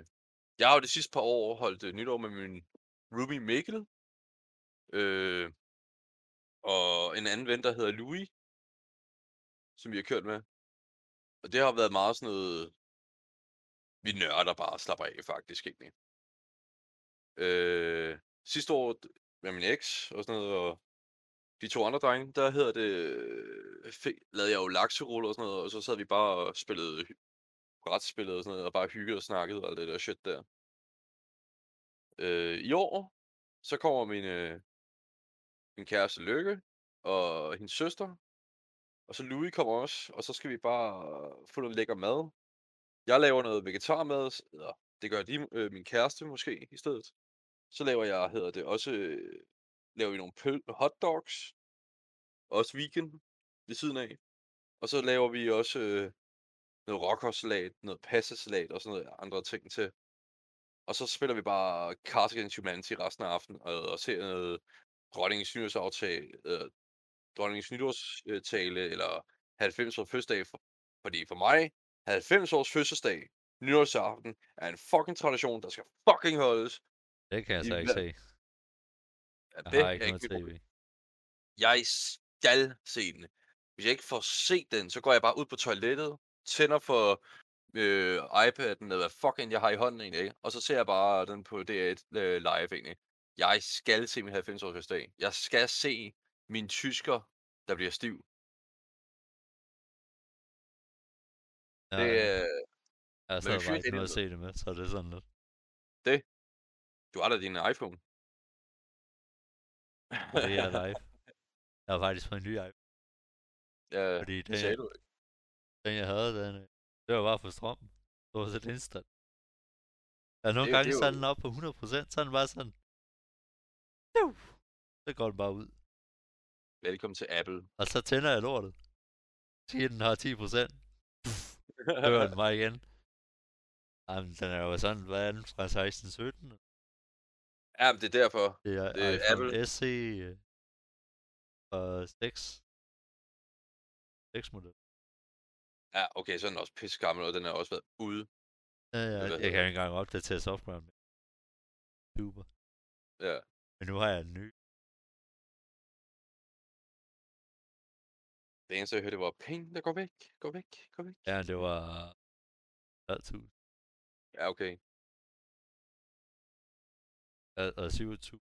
jeg har jo de sidste par år holdt øh, nytår med min Ruby Mikkel. Øh, og en anden ven, der hedder Louis. Som vi har kørt med. Og det har været meget sådan noget... Vi nørder bare og slapper af, faktisk, egentlig. Øh, sidste år med min eks og sådan noget, og de to andre drenge, der hedder det... Øh, lavede jeg jo lakseruller og sådan noget, og så sad vi bare og spillede brætspillet og sådan noget, og bare hyggede og snakkede og alt det der shit der. Øh, I år, så kommer min, øh, min kæreste Lykke og hendes søster, og så Louis kommer også, og så skal vi bare få noget lækker mad. Jeg laver noget vegetarmad, eller det gør de, øh, min kæreste måske i stedet. Så laver jeg, hedder det, også øh, laver vi nogle pøl hotdogs, også weekend ved siden af. Og så laver vi også øh, noget rockersalat, noget passesalat og sådan noget andre ting til. Og så spiller vi bare Cards Against Humanity resten af aftenen, og, og ser noget dronningens nytårsaftale, øh, dronningens nytårstale, eller 90 års fødselsdag. For, fordi for mig, 90 års fødselsdag, nytårsaften, er en fucking tradition, der skal fucking holdes. Det kan jeg I så ikke hver- se. Ja, Jeg det har er ikke noget mit problem. tv. Jeg skal se den. Hvis jeg ikke får set den, så går jeg bare ud på toilettet, tænder for øh, iPad'en, eller hvad fucking jeg har i hånden egentlig, ikke? og så ser jeg bare den på DR1 øh, live egentlig. Jeg skal se min 90-års dag. Jeg skal se min tysker, der bliver stiv. Ja, Det, ja. øh, jeg sad bare ikke det noget at se det med, så det er sådan lidt. du har da din iPhone. Det er live. Jeg har faktisk fået en ny iPhone, ja, fordi det den, sagde du ikke. den jeg havde, den, øh, det var bare for strøm. Det var så instant. Ja, nogle Det gange det er jo- den op på 100%, så den bare sådan... Så går den bare ud. Velkommen til Apple. Og så tænder jeg lortet. Siger den har 10%. Så hører den bare igen. Jamen, den er jo sådan, hvad er den, fra 16-17? Ja, men det er derfor. Det er, Det er Apple. SE og 6. 6 model. Ja, okay, så er den også pisse gammel, og den har også været ude. Ja, ja, jeg kan ikke engang opdatere software med. Super. Ja. Men nu har jeg en ny. Det eneste, jeg hørte, det var penge, der går væk, går væk, går væk. Ja, det var altid. Ja, okay. Og 27.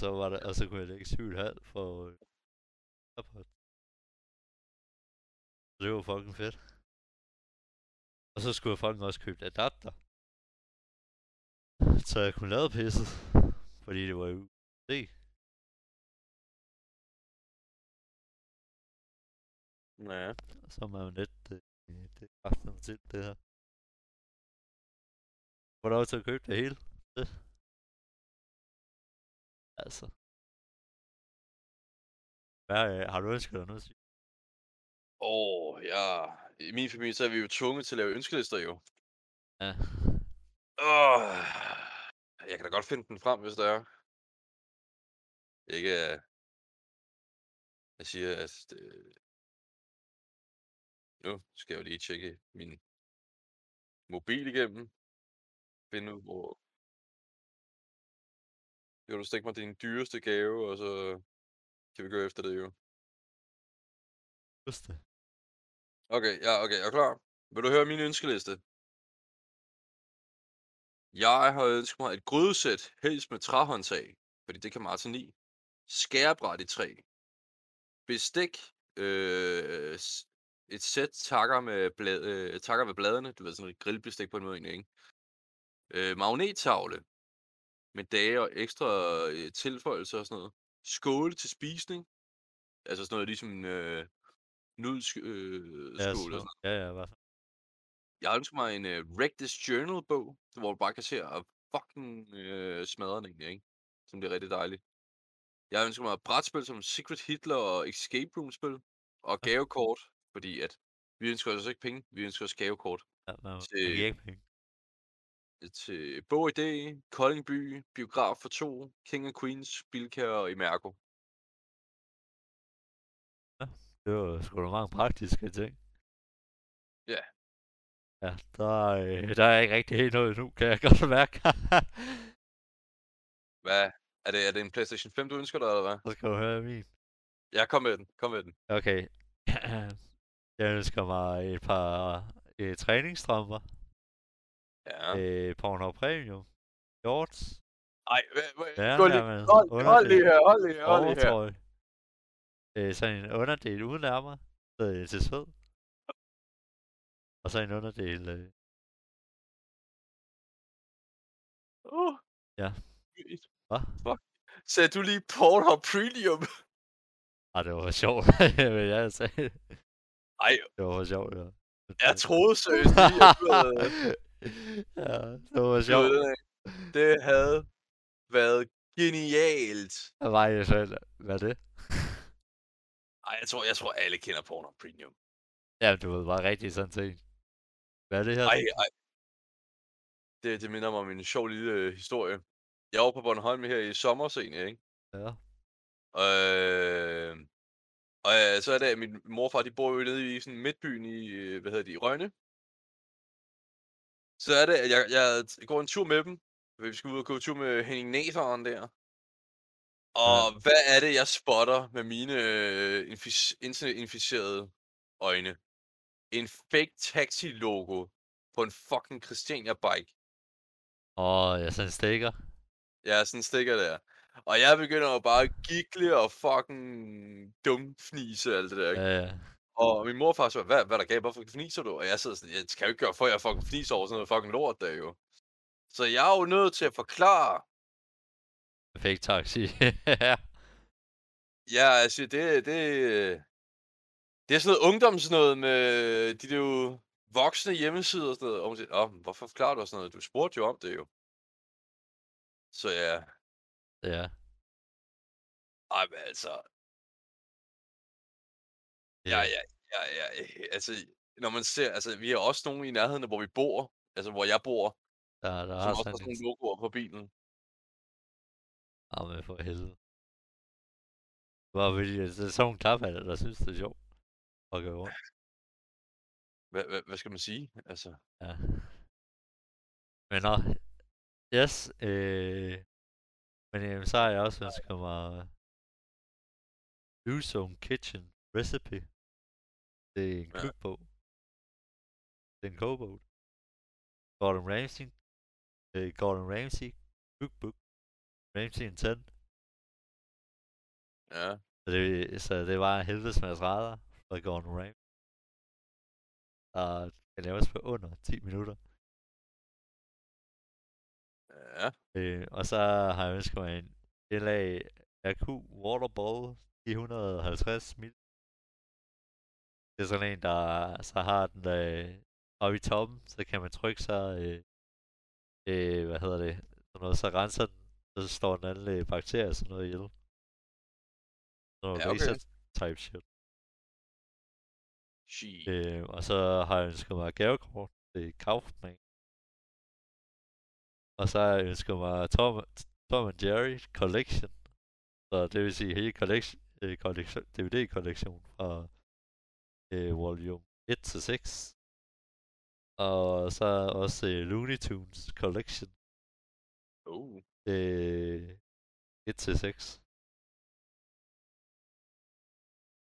Så var der, og så kunne jeg lægge 7,5 for øh. Så det var fucking fedt. Og så skulle jeg fucking også købe adapter. Så jeg kunne lade pisset. Fordi det var jo det. Ja. Så er man jo lidt, øh, det mig til det her. Får lov til at købe det hele. Det. Altså. Hvad, øh, har du ønsket dig noget? Åh, oh, ja. I min familie, så er vi jo tvunget til at lave ønskelister jo. Ja. Åh, jeg kan da godt finde den frem, hvis der er. Ikke, øh, jeg siger, at det... Nu skal jeg jo lige tjekke min mobil igennem. Finde ud, hvor... Jo, du stikke mig din dyreste gave, og så kan vi gå efter det jo. Just det. Okay, ja, okay, jeg er klar. Vil du høre min ønskeliste? Jeg har ønsket mig et grydesæt, helst med træhåndtag, fordi det kan Martin lide. Skærebræt i træ. Bestik, øh, s- et sæt takker med, blad, øh, takker med bladene, du ved sådan et grillbestik på en måde egentlig, ikke? Øh, magnettavle med dage og ekstra øh, tilføjelser og sådan noget. Skåle til spisning, altså sådan noget ligesom øh, nudelsk øh, Ja, skål og så, sådan ja, ja, hvad? Jeg ønsker mig en uh, Wreck This Journal-bog, hvor du bare kan se og fucking uh, smadre den egentlig, ikke? Som det er rigtig dejligt. Jeg ønsker mig et brætspil som Secret Hitler og Escape Room-spil. Og Ja. gavekort, fordi at vi ønsker os ikke penge, vi ønsker os gavekort Ja, man til, ikke penge. til Bog Idé, Koldingby, Biograf for to, King and Queens, Bilka og Imerco. Det var sgu da mange praktiske ting. Ja. Ja, der, øh, der er ikke rigtig helt noget nu, kan jeg godt mærke. Hvad? Er det, er det en PlayStation 5, du ønsker dig, eller hvad? Så skal du høre min. Ja, kom med den, kom med den. Okay. Jeg ønsker mig et par øh, træningsstrømper. Ja. Øh, Pornhub Premium. Shorts. Ej, Ja, gå lige, hold, hold lige her, hold lige her, hold lige her. Øh, sådan en underdel uden ærmer. Øh, til sved. Og så en underdel. Øh, Uh. Ja. Hvad? Fuck. Sagde du lige Pornhub Premium? ah, det var sjovt. Men jeg sagde det. Ej, Det var sjovt, ja. jeg troede seriøst lige, at du havde... ja, det var sjovt. det, havde været genialt. Jeg var selv. Hvad er det? Ej, jeg tror, jeg tror alle kender Pornhub Premium. Ja, du ved, bare rigtig sådan ting. Hvad er det her? Ej, ej. Det, det minder mig om en sjov lille øh, historie. Jeg var på Bornholm her i sommer egentlig, ikke? Ja. Øh, og øh, så er det, at min morfar, de bor jo nede i sådan midtbyen i, øh, hvad hedder det, i Rønne. Så er det, at jeg, jeg går en tur med dem. Vi skal ud og gå en tur med Henning Næseren der. Og Ja. hvad er det, jeg spotter med mine øh, infic- internetinficerede øjne? En fake taxi-logo på en fucking Christiania-bike. Åh, ja, sådan en stikker. Ja, sådan en stikker der. Og jeg begynder jo bare at gikle og fucking dumfnise og alt det der. Ikke? Ja, ja. Og min morfar så, hvad, hvad er der gav, hvorfor fniser du? Og jeg sidder sådan, jeg skal jo ikke gøre for, at jeg fucking fniser over sådan noget fucking lort der jo. Så jeg er jo nødt til at forklare, Fake taxi. ja, altså det, det, det er sådan noget ungdomsnød med de der jo voksne hjemmesider og sådan noget. Og hun siger, men hvorfor forklarer du sådan noget? Du spurgte jo om det jo. Så ja, ja. ej, men altså, ja, ja, ja, ja, altså, når man ser altså, vi har også nogle i nærheden hvor vi bor, altså hvor jeg bor, Der der som har også sådan har sådan nogle logoer på bilen. Jamen for helvede. Hvor vil det er sådan nogle klaphatte, der synes, det er sjovt at gå rundt. Hvad hvad hvad skal man sige? Altså Ja. Men nå, yes, øh, men øh, så har jeg også ønsket mig Blue Zone Kitchen Recipe. Det er en Ja. cookbog. Det er en kogebog. Gordon Ramsay. Øh, Gordon Ramsay cookbook. Ramsay en 10. Ja. Så det, så det var en helvedes masse retter fra Gordon Ramsay. Og det laves på under 10 minutter. Ja. Øh, og så har jeg ønsket mig en LA RQ Waterball 150 ml. Det er sådan en, der så har den øh, oppe i toppen, så kan man trykke sig, øh, øh, hvad hedder det, sådan noget, så renser den, så står den alle øh, bakterier og sådan noget ihjel. Sådan noget Ja, okay. type shit. Shit. Øh, og så har jeg ønsket mig gavekort til Kaufman. Og så har jeg ønsket mig Tom, Tom and Jerry Collection. Så det vil sige hele collection, øh, collection, DVD-kollektion fra øh, volume 1 til 6. Og så også øh, Looney Tunes Collection Uh. øh, 1 til 6.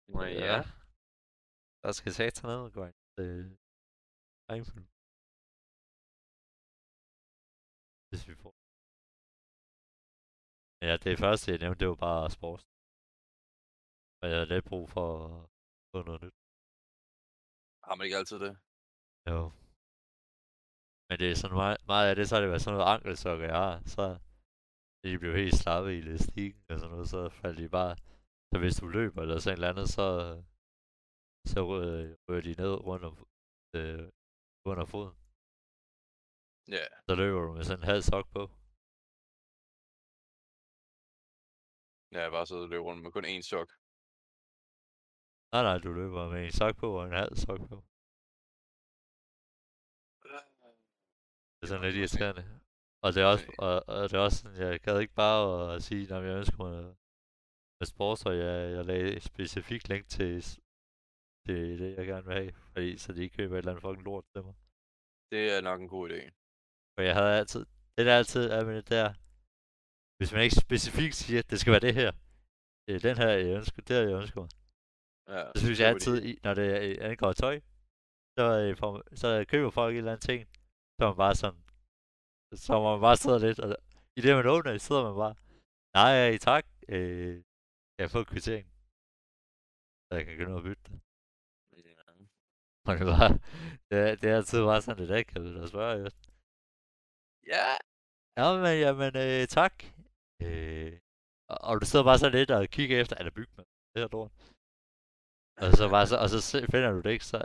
Nå ja. Ned og gå ind. Øh, tegnefilm. Hvis vi får. Ja, det første jeg nævnte, det var bare sport. Og jeg havde lidt brug for at få noget nyt. Har man ikke altid det? Jo. Men det er sådan meget, meget af det, så har det været sådan noget ankelsokker, jeg har. Så de blev helt slappe i elastikken og sådan noget, så faldt de bare. Så hvis du løber eller sådan et eller andet, så, så rører, rører de ned rundt om, øh, under foden. Ja. Så løber du med sådan en halv sok på. Ja, jeg bare sidde og løbe rundt med kun én sok. Nej, nej, du løber med en sok på og en halv sok på. Det er sådan lidt irriterende. Og det er også, og, og det er også sådan, jeg gad ikke bare at sige, når jeg ønsker mig noget sportstøj, jeg, jeg lagde et specifikt link til, s- til det, jeg gerne vil have, fordi, så de ikke køber et eller andet fucking lort til mig. Det er nok en god idé. For jeg havde altid, det der altid er med det der, hvis man ikke specifikt siger, at det skal være det her, det er den her, jeg ønsker, det her, jeg ønsker mig. Ja, Så synes det jeg er altid, i- når det øh, angår tøj, så, øh, får, så køber folk en eller anden ting, så er man bare sådan, så man bare sidde lidt, og i det man åbner, sidder man bare, nej, tak, øh, jeg få en kvittering? Så jeg kan ned og bytte det. Og det var, det, er- det er altid bare sådan lidt akavet at spørge efter. Ja. Ja, men, jamen, øh, tak. Øh, og, og du sidder bare så lidt og kigger efter, er der med det her lort? Og så, bare så, og så finder du det ikke, så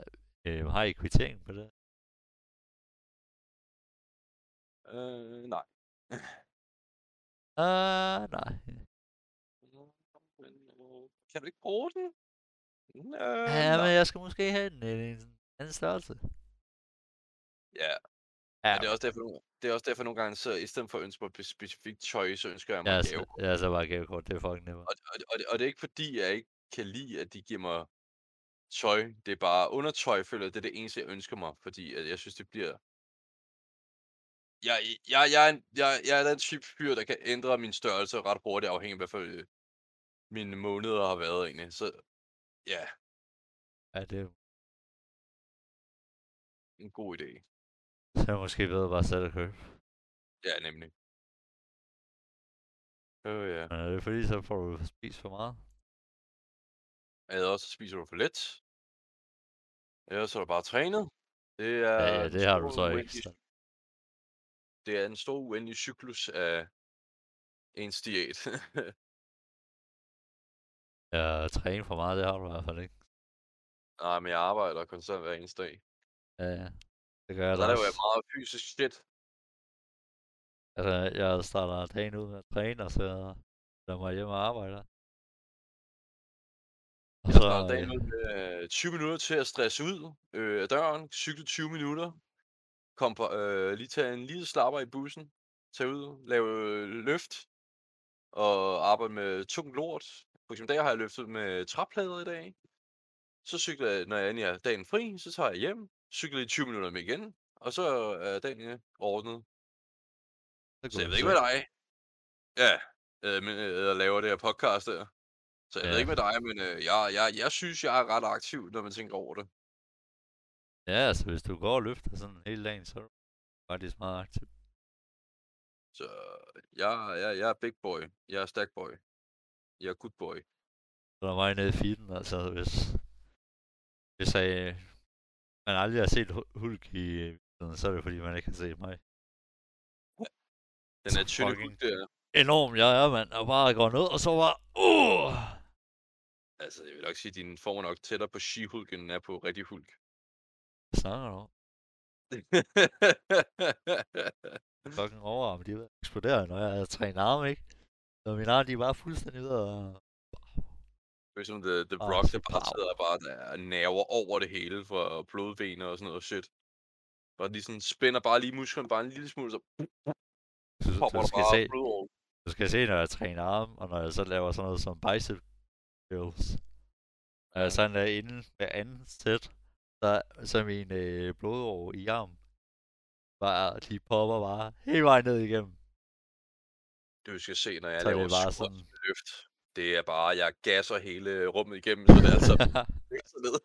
øh, har I kvittering på det? Øh, nej. Ah, nej. Men, øh, Kan du ikke bruge den? Øh, Ja, men jeg skal måske have en, en, en anden størrelse. Ja. Ja, Men det er også derfor, det er også derfor nogle gange, så i stedet for at ønske mig et specifikt tøj, så ønsker jeg mig ja, ja, så, gave. ja, så bare gavekort, det er fucking nemmere. Og, og, og, det- og det er ikke fordi, jeg ikke kan lide, at de giver mig tøj. Det er bare undertøj, føler jeg, det er det eneste, jeg ønsker mig. Fordi at jeg synes, det bliver... Jeg, jeg, jeg, er en, jeg, jeg er den type fyr, der kan ændre min størrelse ret hurtigt, afhængig af, hvad for øh, mine måneder har været egentlig. Så ja, Ja, det er en god idé. så er det måske bedre bare selv at købe. Ja, nemlig. Øh, ja. Men er det fordi, så får du spist for meget? Ellers så spiser du for lidt. Ellers så er du bare trænet. Det er Ja, ja, det har du så ikke. Så. Det er en stor uendelig cyklus af ens diæt. Ja, træne for meget, det har du i hvert fald ikke. Nej, men jeg arbejder konstant hver eneste dag. Ja, ja. Det gør jeg Og da laver jeg også. meget fysisk shit. Altså, jeg starter dagen ud med at træne, og så lader mig hjemme og arbejder. Jeg så, starter dagen øh, ud med 20 minutter til at stresse ud øh, af døren, cykle 20 minutter, kom på, øh, lige tage en lille slapper i bussen, tage ud, lave øh, løft og arbejde med tung lort. For eksempel i dag har jeg løftet med træplader i dag. Så cykler jeg, når jeg er dagen fri, så tager jeg hjem, cykler i 20 minutter med igen, og så er dagen ordnet. så jeg ved ikke med dig. Ja, øh, men, øh, jeg laver det her podcast der. Så jeg ved Ja. ikke med dig, men øh, jeg, jeg, jeg synes, jeg er ret aktiv, når man tænker over det. Ja, altså hvis du går og løfter sådan hele dagen, så er du faktisk meget aktiv. Så jeg, jeg, jeg er big boy. Jeg er stack boy. Jeg er good boy. Så der er mig nede i feeden, altså hvis, hvis jeg, man aldrig har set Hu- Hulk i så er det fordi, man ikke har set mig. Den er fucking- hud der. Enorm jeg er, mand, og bare går ned, og så bare, uh! Altså, jeg vil nok sige, at din form er nok tættere på She-Hulk, end den er på rigtig Hulk. Hvad snakker du om? Fucking overarm, de er ved at eksplodere, når jeg træner arme, ikke? Så mine arme, de er bare fuldstændig ved at... Det er som The, the Rock, så der bare sidder bare der er nerver over det hele for blodvener og sådan noget shit. Bare lige sådan spænder bare lige musklen bare en lille smule, så Du, popper du, skal bare se, blod over. du skal se, når jeg træner arme, og når jeg så laver sådan noget som bicep curls. Når jeg sådan er inde hver anden sæt, så, så min øh, blodår i armen, bare, de popper bare hele vejen ned igennem. Du skal se, når jeg Så det laver er bare sådan... løft. Det er bare, jeg gasser hele rummet igennem, så det er altså ned.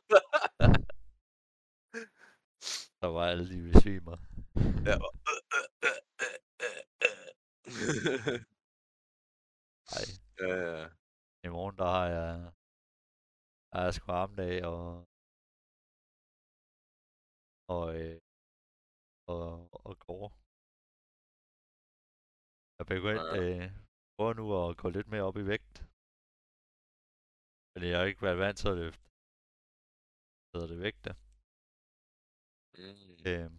der var alle de besvimer. ja, og, øh, øh, øh, øh, øh, øh. Ej, ja, ja. i morgen der har jeg, der har jeg sgu armdag og, og, øh, og, og går. Jeg begyndt, Ja. øh, prøver nu at gå lidt mere op i vægt. Fordi jeg har ikke været vant til at løfte. Hvad hedder det vægte. Mm. Øh,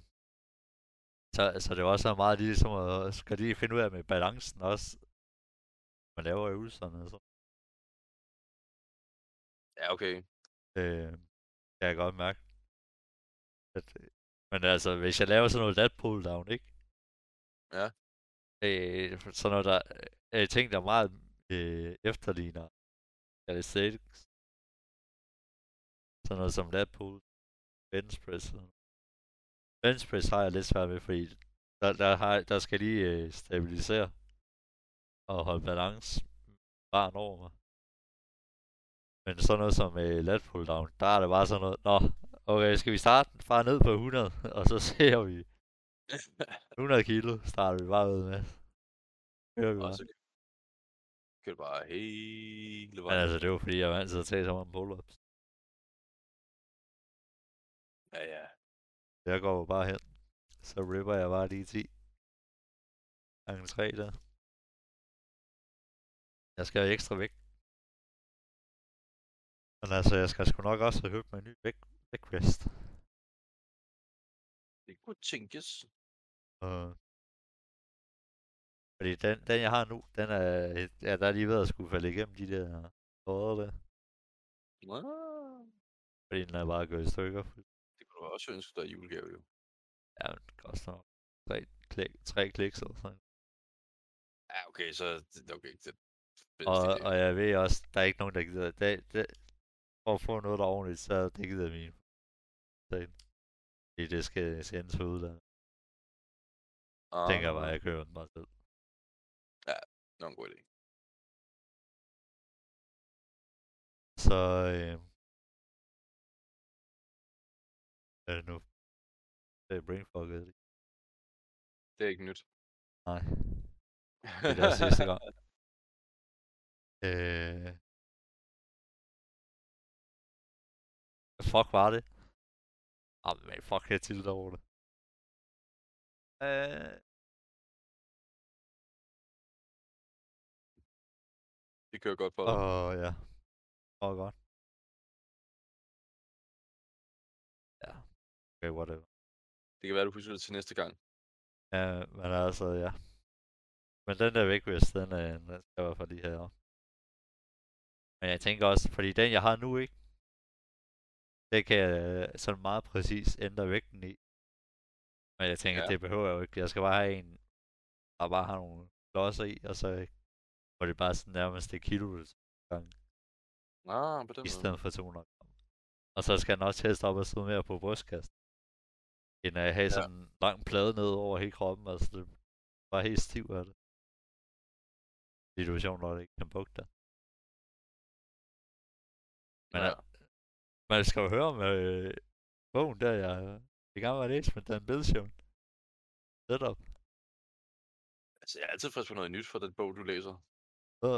så, så det var også meget ligesom at skal lige finde ud af med balancen også. Man laver øvelserne og så. Ja, okay. Øh, kan jeg godt mærke. At, øh, men altså, hvis jeg laver sådan noget lat pull down, ikke? Ja. Øh, sådan noget, der er ting, der meget øh, efterligner calisthenics. Sådan noget som lat pull, bench press. Bench press har jeg lidt svært ved, fordi der, der, har, der skal lige øh, stabilisere og holde balance barn over mig. Men sådan noget som øh, lat pull down, der er det bare sådan noget, nå, okay, skal vi starte bare ned på 100, og så ser vi 100 kilo, starter vi bare ud med. Kører vi og bare. så kan du bare hele Men vejen. altså, det var fordi, jeg var til at tage så mange pull-ups. Ja, ja. Jeg går bare hen, så ripper jeg bare lige 10 gange 3 der. Jeg skal have ekstra vægt. Men altså, jeg skal sgu nok også have høbt mig en ny vægt, vægtvest. Det kunne tænkes. Og... Fordi den, den, jeg har nu, den er, ja, der er lige ved at skulle falde igennem de der årer der. Ah, Fordi den er bare gået i stykker. det kunne du også ønske dig i julegave, jo. Ja, men det koster tre, klik, tre kliks eller sådan. Ja, okay, så... Okay, det, Og, og jeg ved også, der er ikke nogen, der gider. Det, det, for at få noget, der er ordentligt, så det gider min. Fordi det skal sendes for udlandet. Ah, Tænker bare, jeg køber den bare selv. Nå, en god idé. Så, øh, er det nu? Det er brainfucket. Det er ikke nyt. Nej, det er sidste gang. Øh, fuck var det? Ah, men fuck, jeg tilter over det. Øh, Det kører godt for dig. Åh, ja. Åh, godt. Ja. Okay, whatever. Det kan være, du husker det til næste gang. Ja, men altså, ja. Men den der vægtvest, den, er, den skal jeg i hvert fald lige have. Men jeg tænker også, fordi den jeg har nu, ikke? Det kan jeg sådan meget præcis ændre vægten i. Men jeg tænker, Ja. det behøver jeg jo ikke. Jeg skal bare have en, der bare har nogle klodser i, og så hvor det bare sådan nærmest et kilo gang, Ah, på den i måde. stedet for 200 gram. Og så skal den også helst op og sidde mere på brystkast. End at have Ja. sådan en lang plade ned over hele kroppen, altså det var helt stiv af det. Situation, når det ikke kan bukke dig. Men ja. ja. man skal jo høre med øh, bogen der, jeg med at læse med Dan Bilsjøen. Setup. Altså, jeg er altid frisk på noget nyt fra den bog, du læser. Og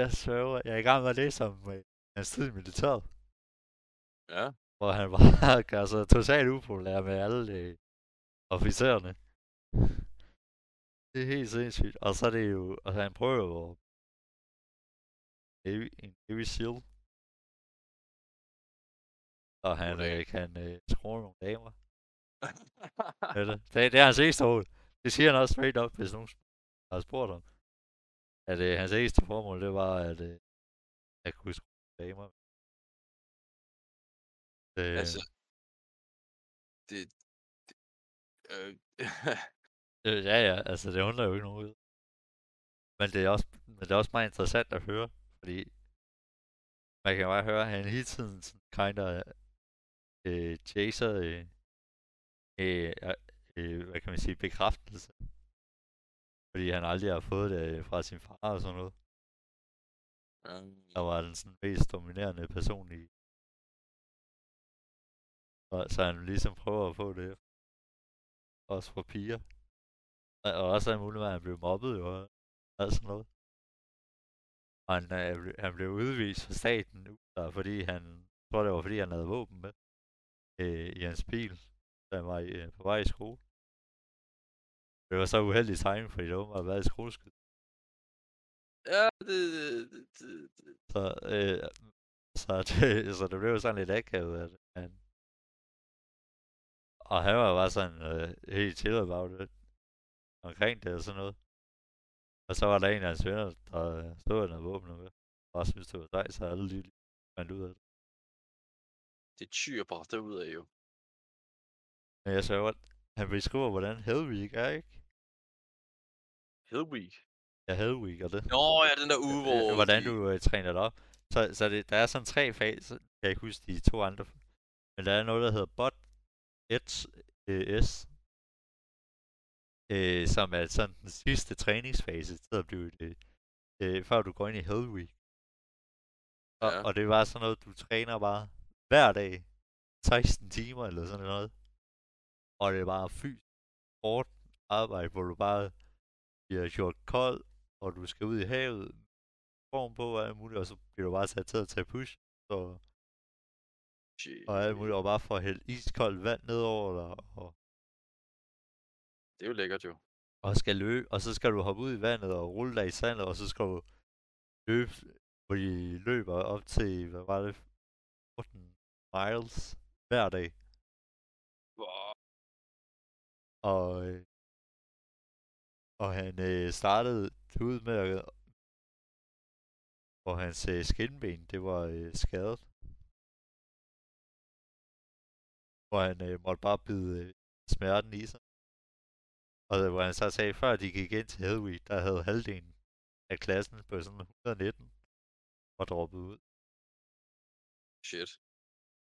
jeg sværger, jeg er i gang med at læse om øh, hans tid i militæret. Ja. Hvor han var altså, totalt upopulær med alle øh, officererne. Det er helt sindssygt. Og så er det jo, og han prøver jo at Navy- en Navy SEAL. Og han øh, kan øh, skrue nogle damer. det. Det, det er hans eneste mål. Det siger han også straight up, hvis nogen har spurgt ham. At øh, hans eneste formål, det var, at øh, jeg kunne skrue damer. Øh, altså, det, det øh, Øh, ja, ja, altså det undrer jo ikke nogen ud. Men det er også, men det er også meget interessant at høre, fordi man kan bare høre, at han hele tiden sådan kind of øh, chaser øh, øh, øh, hvad kan man sige, bekræftelse. Fordi han aldrig har fået det øh, fra sin far og sådan noget. øh, Der var den sådan mest dominerende person i. Og, så han ligesom prøver at få det. Også for piger. Og og også er muligt, at han blev mobbet jo. Og sådan noget. Og han, øh, han blev udvist fra staten fordi han, jeg tror det var fordi han havde våben med øh, i hans bil, da han var i, øh, på vej i skole. Det var så uheldig timing, fordi det var været i skoleskyd. ja, det, det, det, det, Så, øh, så, det, så det blev sådan lidt akavet, at han... Og han var bare sådan øh, helt chill about det. Omkring det og sådan noget. Og så var der en af hans venner, der øh, stod og havde våbnet med. Og synes det var sejt, så alle lige fandt ud af det. det tyr bare derud af jo. Men jeg så godt, han beskriver, hvordan Hellweek er, ikke? Hellweek. Ja, Hellweek er det. Nå, ja, den der uge, hvor... Øh, hvordan du øh, træner dig op. Så, så det, der er sådan tre faser. Jeg kan ikke huske de to andre. Men der er noget, der hedder bot S, øh, som er sådan den sidste træningsfase til at blive det, øh, før du går ind i Hell Week. Og, Ja. og det var sådan noget, du træner bare hver dag, 16 timer eller sådan noget. Og det er bare fysisk hårdt arbejde, hvor du bare bliver gjort kold, og du skal ud i havet, form på og alt muligt, og så bliver du bare sat til at tage push, og, Shit. og alt muligt, og bare få hældt iskoldt vand ned over dig, og, Det er jo lækkert jo. og skal løbe, og så skal du hoppe ud i vandet og rulle dig i sandet, og så skal du løbe, hvor de løber op til, hvad var det, 14 miles hver dag. Og, øh, og han øh, startede ud med at, hvor hans øh, skinben, det var øh, skadet. Hvor han øh, måtte bare bide øh, smerten i sig. Og øh, hvor han så sagde, før de gik ind til Hedwig, der havde halvdelen af klassen på sådan 119 og droppet ud. Shit.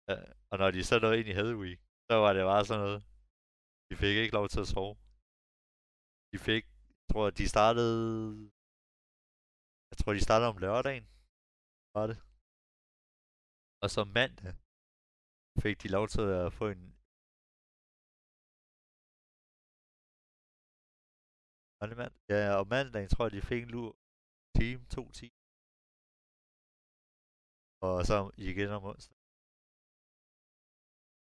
Ja, og når de så nåede ind i Hedwig, så var det bare sådan noget. De fik ikke lov til at sove. De fik, jeg tror, de startede... Jeg tror, de startede om lørdagen. Var det. Og så mandag fik de lov til at få en... Var det mandag? Ja, og mandagen tror jeg, de fik en lur time, to timer. Og så igen om onsdag.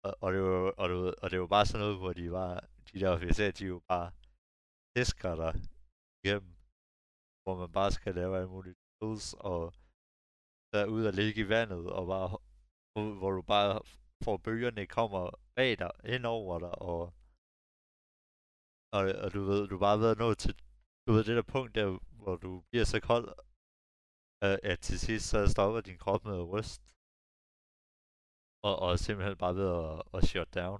Og, og, det var, og, du, og det var bare sådan noget, hvor de var, de der officerer, de jo bare tæsker dig igennem, hvor man bare skal lave alle mulige tools, og der ud og ligge i vandet, og bare, hvor, du bare får bølgerne kommer bag dig, ind over dig, og, og, og du ved, du bare ved at nå til, du ved det der punkt der, hvor du bliver så kold, at, at til sidst så stopper din krop med at ryste. Og, og simpelthen bare ved at, at shut down.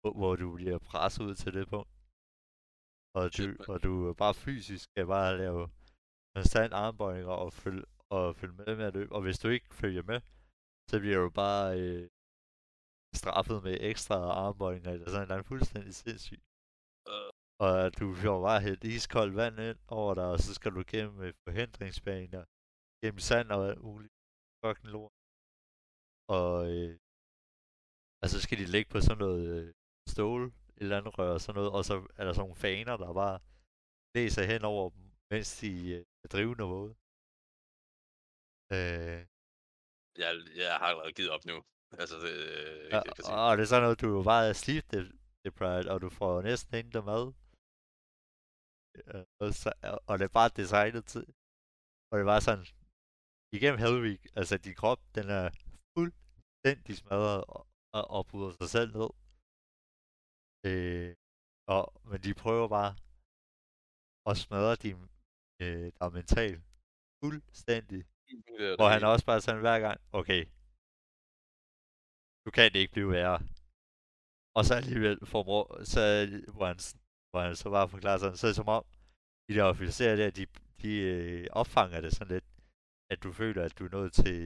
Hvor, hvor du bliver presset ud til det punkt. Og du, og du bare fysisk skal bare lave konstant armbøjninger og følge, og følge med med at løbe. Og hvis du ikke følger med, så bliver du bare øh, straffet med ekstra armbøjninger eller sådan noget fuldstændig sindssygt. Øh. Og du får bare helt iskoldt vand ind over dig, og så skal du gennem øh, forhindringsbaner, gennem sand og alt muligt fucking lort. Og øh, altså så skal de ligge på sådan noget øh, stål, et eller andet rør og sådan noget, og så er der sådan nogle faner, der bare læser hen over dem, mens de øh, er drivende våde. Øh, Jeg, jeg har allerede givet op nu. Altså, det, øh, Ja, sige. og det er sådan noget, du er bare sleep de- deprived, og du får næsten ikke mad. Ja, og, så, og det er bare designet til, og det bare sådan, igennem hele week, altså din krop, den er fuldstændig smadret og, og, og bryder sig selv ned. Øh, og, men de prøver bare at smadre din, øh, dig mentalt fuldstændig. Det er Hvor han også bare sådan hver gang, okay, du kan det ikke blive værre. Og så alligevel formår, så, hvor, han, hvor han så bare forklarer sådan, så er det som om, de der officerer der, de, de øh, opfanger det sådan lidt, at du føler, at du er nået til,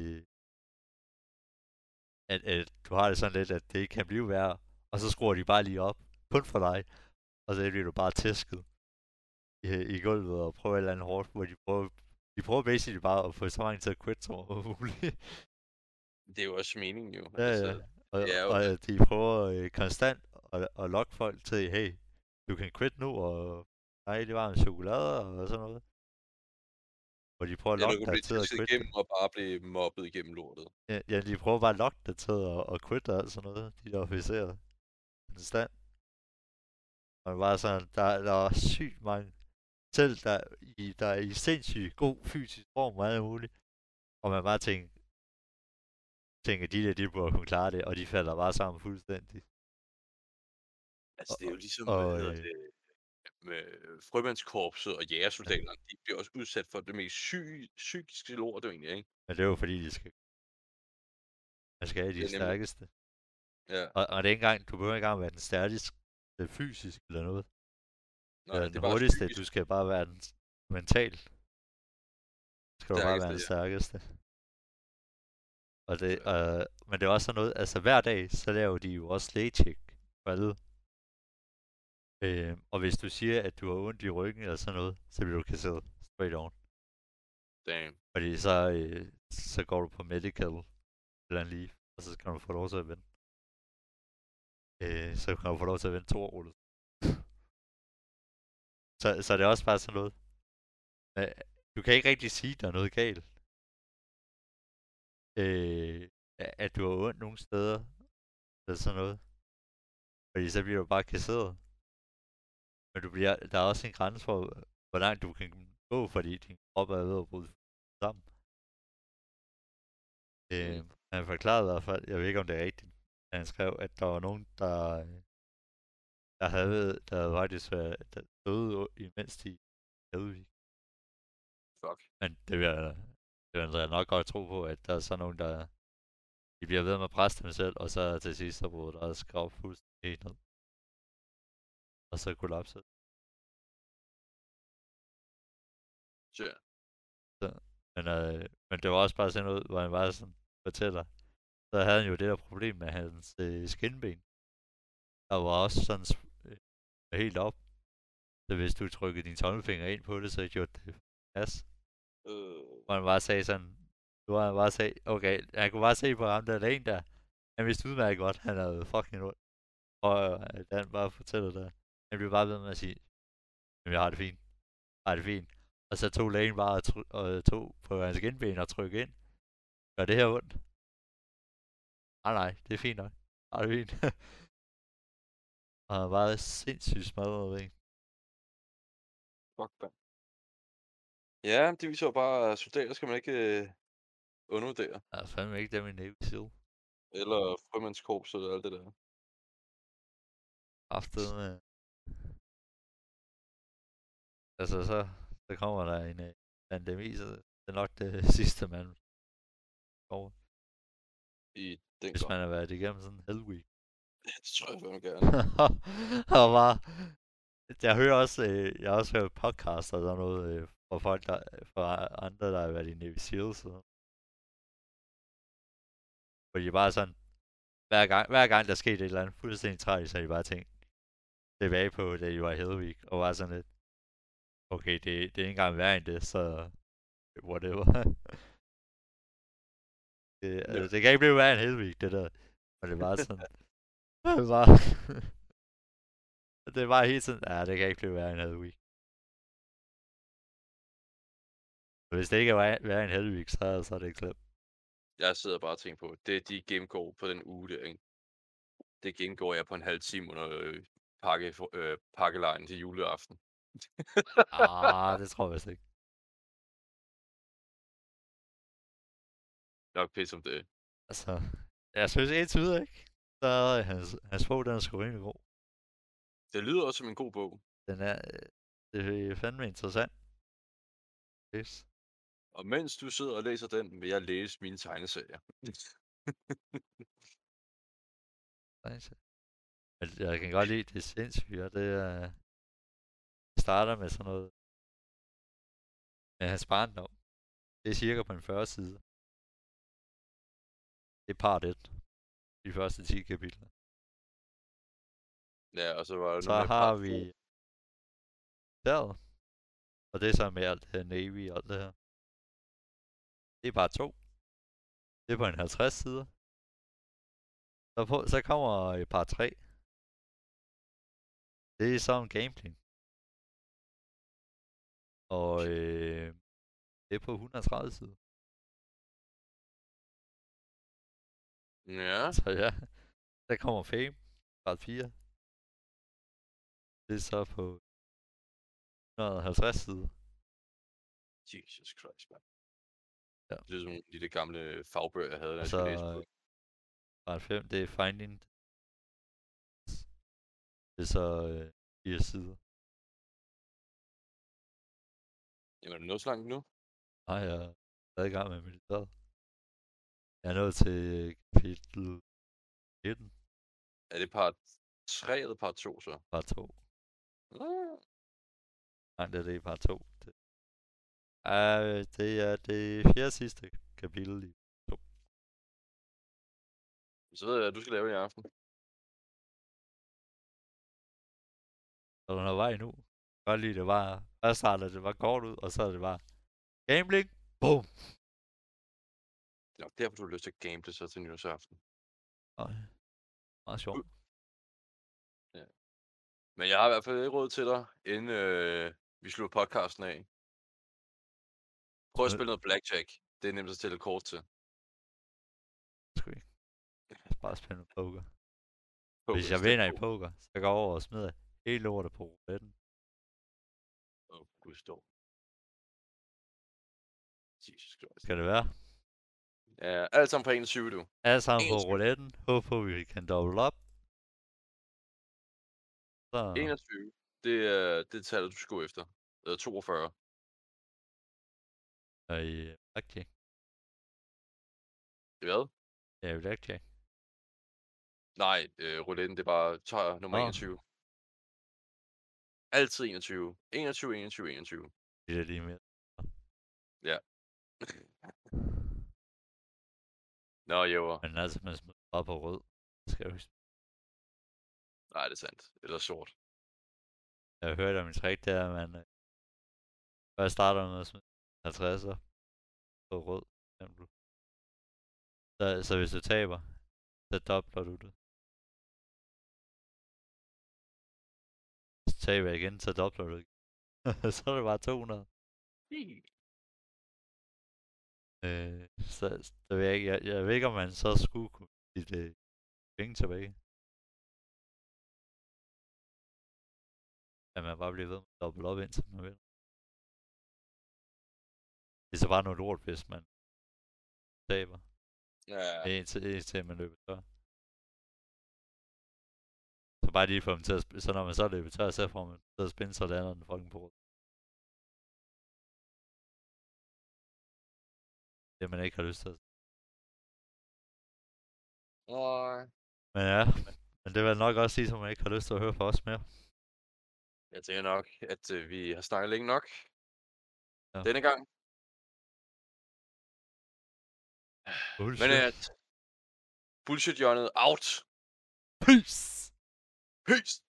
at, at du har det sådan lidt, at det ikke kan blive værre, og så skruer de bare lige op, kun for dig, og så bliver du bare tæsket i, i gulvet og prøver et eller andet hårdt, hvor de prøver, de prøver basically bare at få så mange til at quit som muligt. Det er jo også meningen jo. Ja, altså, ja. Og, det er jo og øh, de prøver øh, konstant at, at lokke folk til, hey, du kan quit nu, og nej, det var en chokolade og sådan noget. Hvor de prøver at Ja, lokke kan dig til at tisset quit. igennem og bare blive mobbet igennem lortet. Ja, ja, de prøver bare at lokke dig til at, at quit og sådan noget, de der officerer. Konstant. Og det var sådan, der, der var sygt mange, selv der, i, der er i sindssygt god fysisk form og alt muligt. Og man bare tænker, tænker, de der, de burde kunne klare det, og de falder bare sammen fuldstændig. Altså, det er jo ligesom, og, hvad hedder øh, det, med frømandskorpset og jægersoldaterne, de bliver også udsat for det mest psy- psykiske lort, egentlig, ikke? Men det er jo fordi, de skal... Man skal have de stærkeste. Ja, Og, og det er ikke engang, du behøver ikke engang være den stærkeste fysisk eller noget. nej, eller det den er bare hurtigste, psykisk. du skal bare være den mentalt. Skal du bare være den Stærkeste, stærkeste. Og det, øh, men det er også sådan noget, altså hver dag, så laver de jo også lægecheck for alle. Øh, og hvis du siger, at du har ondt i ryggen eller sådan noget, så bliver du kasseret straight on. Damn. Fordi så, øh, så går du på medical eller en leave, og så kan du få lov til at vente. Øh, så kan du få lov til at vente to år. Så, så det er også bare sådan noget. Øh, du kan ikke rigtig sige, at der er noget galt. Øh, at du har ondt nogle steder, eller sådan noget. Fordi så bliver du bare kasseret. Men du bliver, der er også en grænse for, hvor langt du kan gå, fordi din krop er ved at bryde sammen. Øh, han forklarede i hvert fald, jeg ved ikke om det er rigtigt, at han skrev, at der var nogen, der, der havde, der havde faktisk været, der døde, imens de havde Fuck. Men det vil, jeg, det vil jeg nok godt tro på, at der er sådan nogen, der de bliver ved med at presse dem selv, og så til sidst så bryder deres krop fuldstændig ned. Og så kollapser det. Ja. Men, øh, men det var også bare sådan noget, hvor han bare sådan fortæller. Så havde han jo det der problem med hans øh, skinben. Der var også sådan øh, helt op. Så hvis du trykkede din tommelfinger ind på det, så gjorde det pas. Øh, Hvor han bare sagde sådan, du han bare sagde, okay, han kunne bare se på ham der lægen der. Han vidste udmærket godt, han havde fucking ondt. Og øh, han bare fortæller der. Han blev bare ved med at sige, jamen jeg har det fint. Jeg har det fint. Og så tog lægen bare og, try- og tog på hans genben og trykkede ind. Gør det her ondt? Nej, nej, det er fint nok. Jeg har det fint. og han var sindssygt smadret ved fuck, mand. Ja, det viser bare, at soldater skal man ikke øh, undervurdere. Jeg er fandme ikke dem i Navy Seal. Eller frømandskorpset og alt det der. Aftet med... Altså så, så kommer der en, øh, det viser, det er nok det sidste, man over. I den Hvis man har været igennem sådan en hell week. Det tror jeg fandme gerne. og bare, jeg hører også, øh, jeg har også hørt podcast og sådan noget øh, fra folk, der, fra andre, der har været i Navy Seals. Og, hvor de bare sådan, hver gang, hver gang der skete et eller andet fuldstændig tragisk, så de bare tænkt tilbage på, da de var i Hell Week, og var sådan lidt, okay, det, det er ikke engang værre end det, så whatever. det, altså, det kan ikke blive værre end Week, det der. Men det var sådan, det var, det var helt sådan, ja, det kan ikke blive værre end. Og hvis det ikke er værre, end Week, så, så er det ikke slemt. Jeg sidder bare og tænker på, det de gennemgår på den uge der, ikke? Det gennemgår jeg på en halv time under øh, pakke, øh, pakkelejen til juleaften. Ah, det tror jeg vist ikke. Nok pisse om det. Altså, jeg synes indtil videre ikke. Så er hans, hans bog, den er sgu rimelig god. Det lyder også som en god bog. Den er, øh, det er fandme interessant. Yes. Og mens du sidder og læser den, vil jeg læse mine tegneserier. Men jeg kan godt lide det sindssyge, og det er... Starter med sådan noget... Med hans barndom. Det er cirka på en 40 side. Det er part 1. De første 10 kapitler. ja, og så var der Så har vi... Der. Og det er så med alt det her Navy og alt det her. Det er bare to. Det er på en 50 sider. Så, på, så kommer et par 3. Det er så en gameplay. Og øh, det er på 130 sider. Ja, Så ja, der kommer Fame, part 4. Det er så på 150 sider. Jesus Christ, man. Ja. Det er som de der gamle fagbøger, jeg havde, jeg så skulle læse på. part 5, det er Finding. Det er så øh, 4 sider. Jamen, er du nået så langt nu? Nej, jeg er stadig i gang med militæret. Jeg er nået til kapitel 19, Er det part 3 eller part 2 så? part 2. Ah, Nej, det er det part 2. Det, uh, det er det fjerde sidste kapitel i Så ved jeg, hvad du skal lave i aften. Er der noget vej nu. Godt lide, det var... Først startede det bare kort ud, og så er det bare... Gambling! Boom! Det er nok derfor, du har lyst til at gamble så til nytårsaften. Og, meget sjovt. Men jeg har i hvert fald ikke råd til dig, inden øh, vi slutter podcasten af. Prøv at spille noget blackjack. Det er nemt at stille kort til. Skal bare spille noget poker. Poker, Hvis jeg vinder i poker, så går jeg over og smider hele lortet på rouletten. Åh, oh, gud stå. Jesus Christ. Skal det være? Ja, alt sammen på 21, du. Alle sammen på 21. rouletten. Håber på, vi kan double op. Så 21. Det er det er tallet, du skal gå efter. Eller 42. er i blackjack. Det er hvad? Ja, i blackjack. Nej, øh, rouletten, det er bare tager nummer Nå. 21. Altid 21. 21, 21, 21. Det er lige mere. Nå, jæver. Men altså, man smider bare på rød. Skal huske. Nej, det er sandt. Eller sort. Jeg har hørt om en trick, der man øh, først starter med at smide 50'er på rød, eksempel. Så, så hvis du taber, så dobler du det. Taber igen, så dobler du så er det bare 200. Øh, så, så ved jeg, ikke, jeg, jeg ved ikke, om man så skulle kunne give det penge tilbage. At man bare bliver ved med at dobbelt op indtil man vil. Det er så bare noget lort, hvis man taber. Ja, Indtil, indtil man løber tør. Bare lige få dem til at spille. Så når man så løber tør, så får man til at spænde, så lander den fucking på rød. det man ikke har lyst til. Nej. Men ja, men det vil nok også sige, at man ikke har lyst til at høre fra os mere. Jeg tænker nok, at øh, vi har snakket længe nok. Ja. Denne gang. Bullshit. Men at bullshit hjørnet out. Peace! Peace!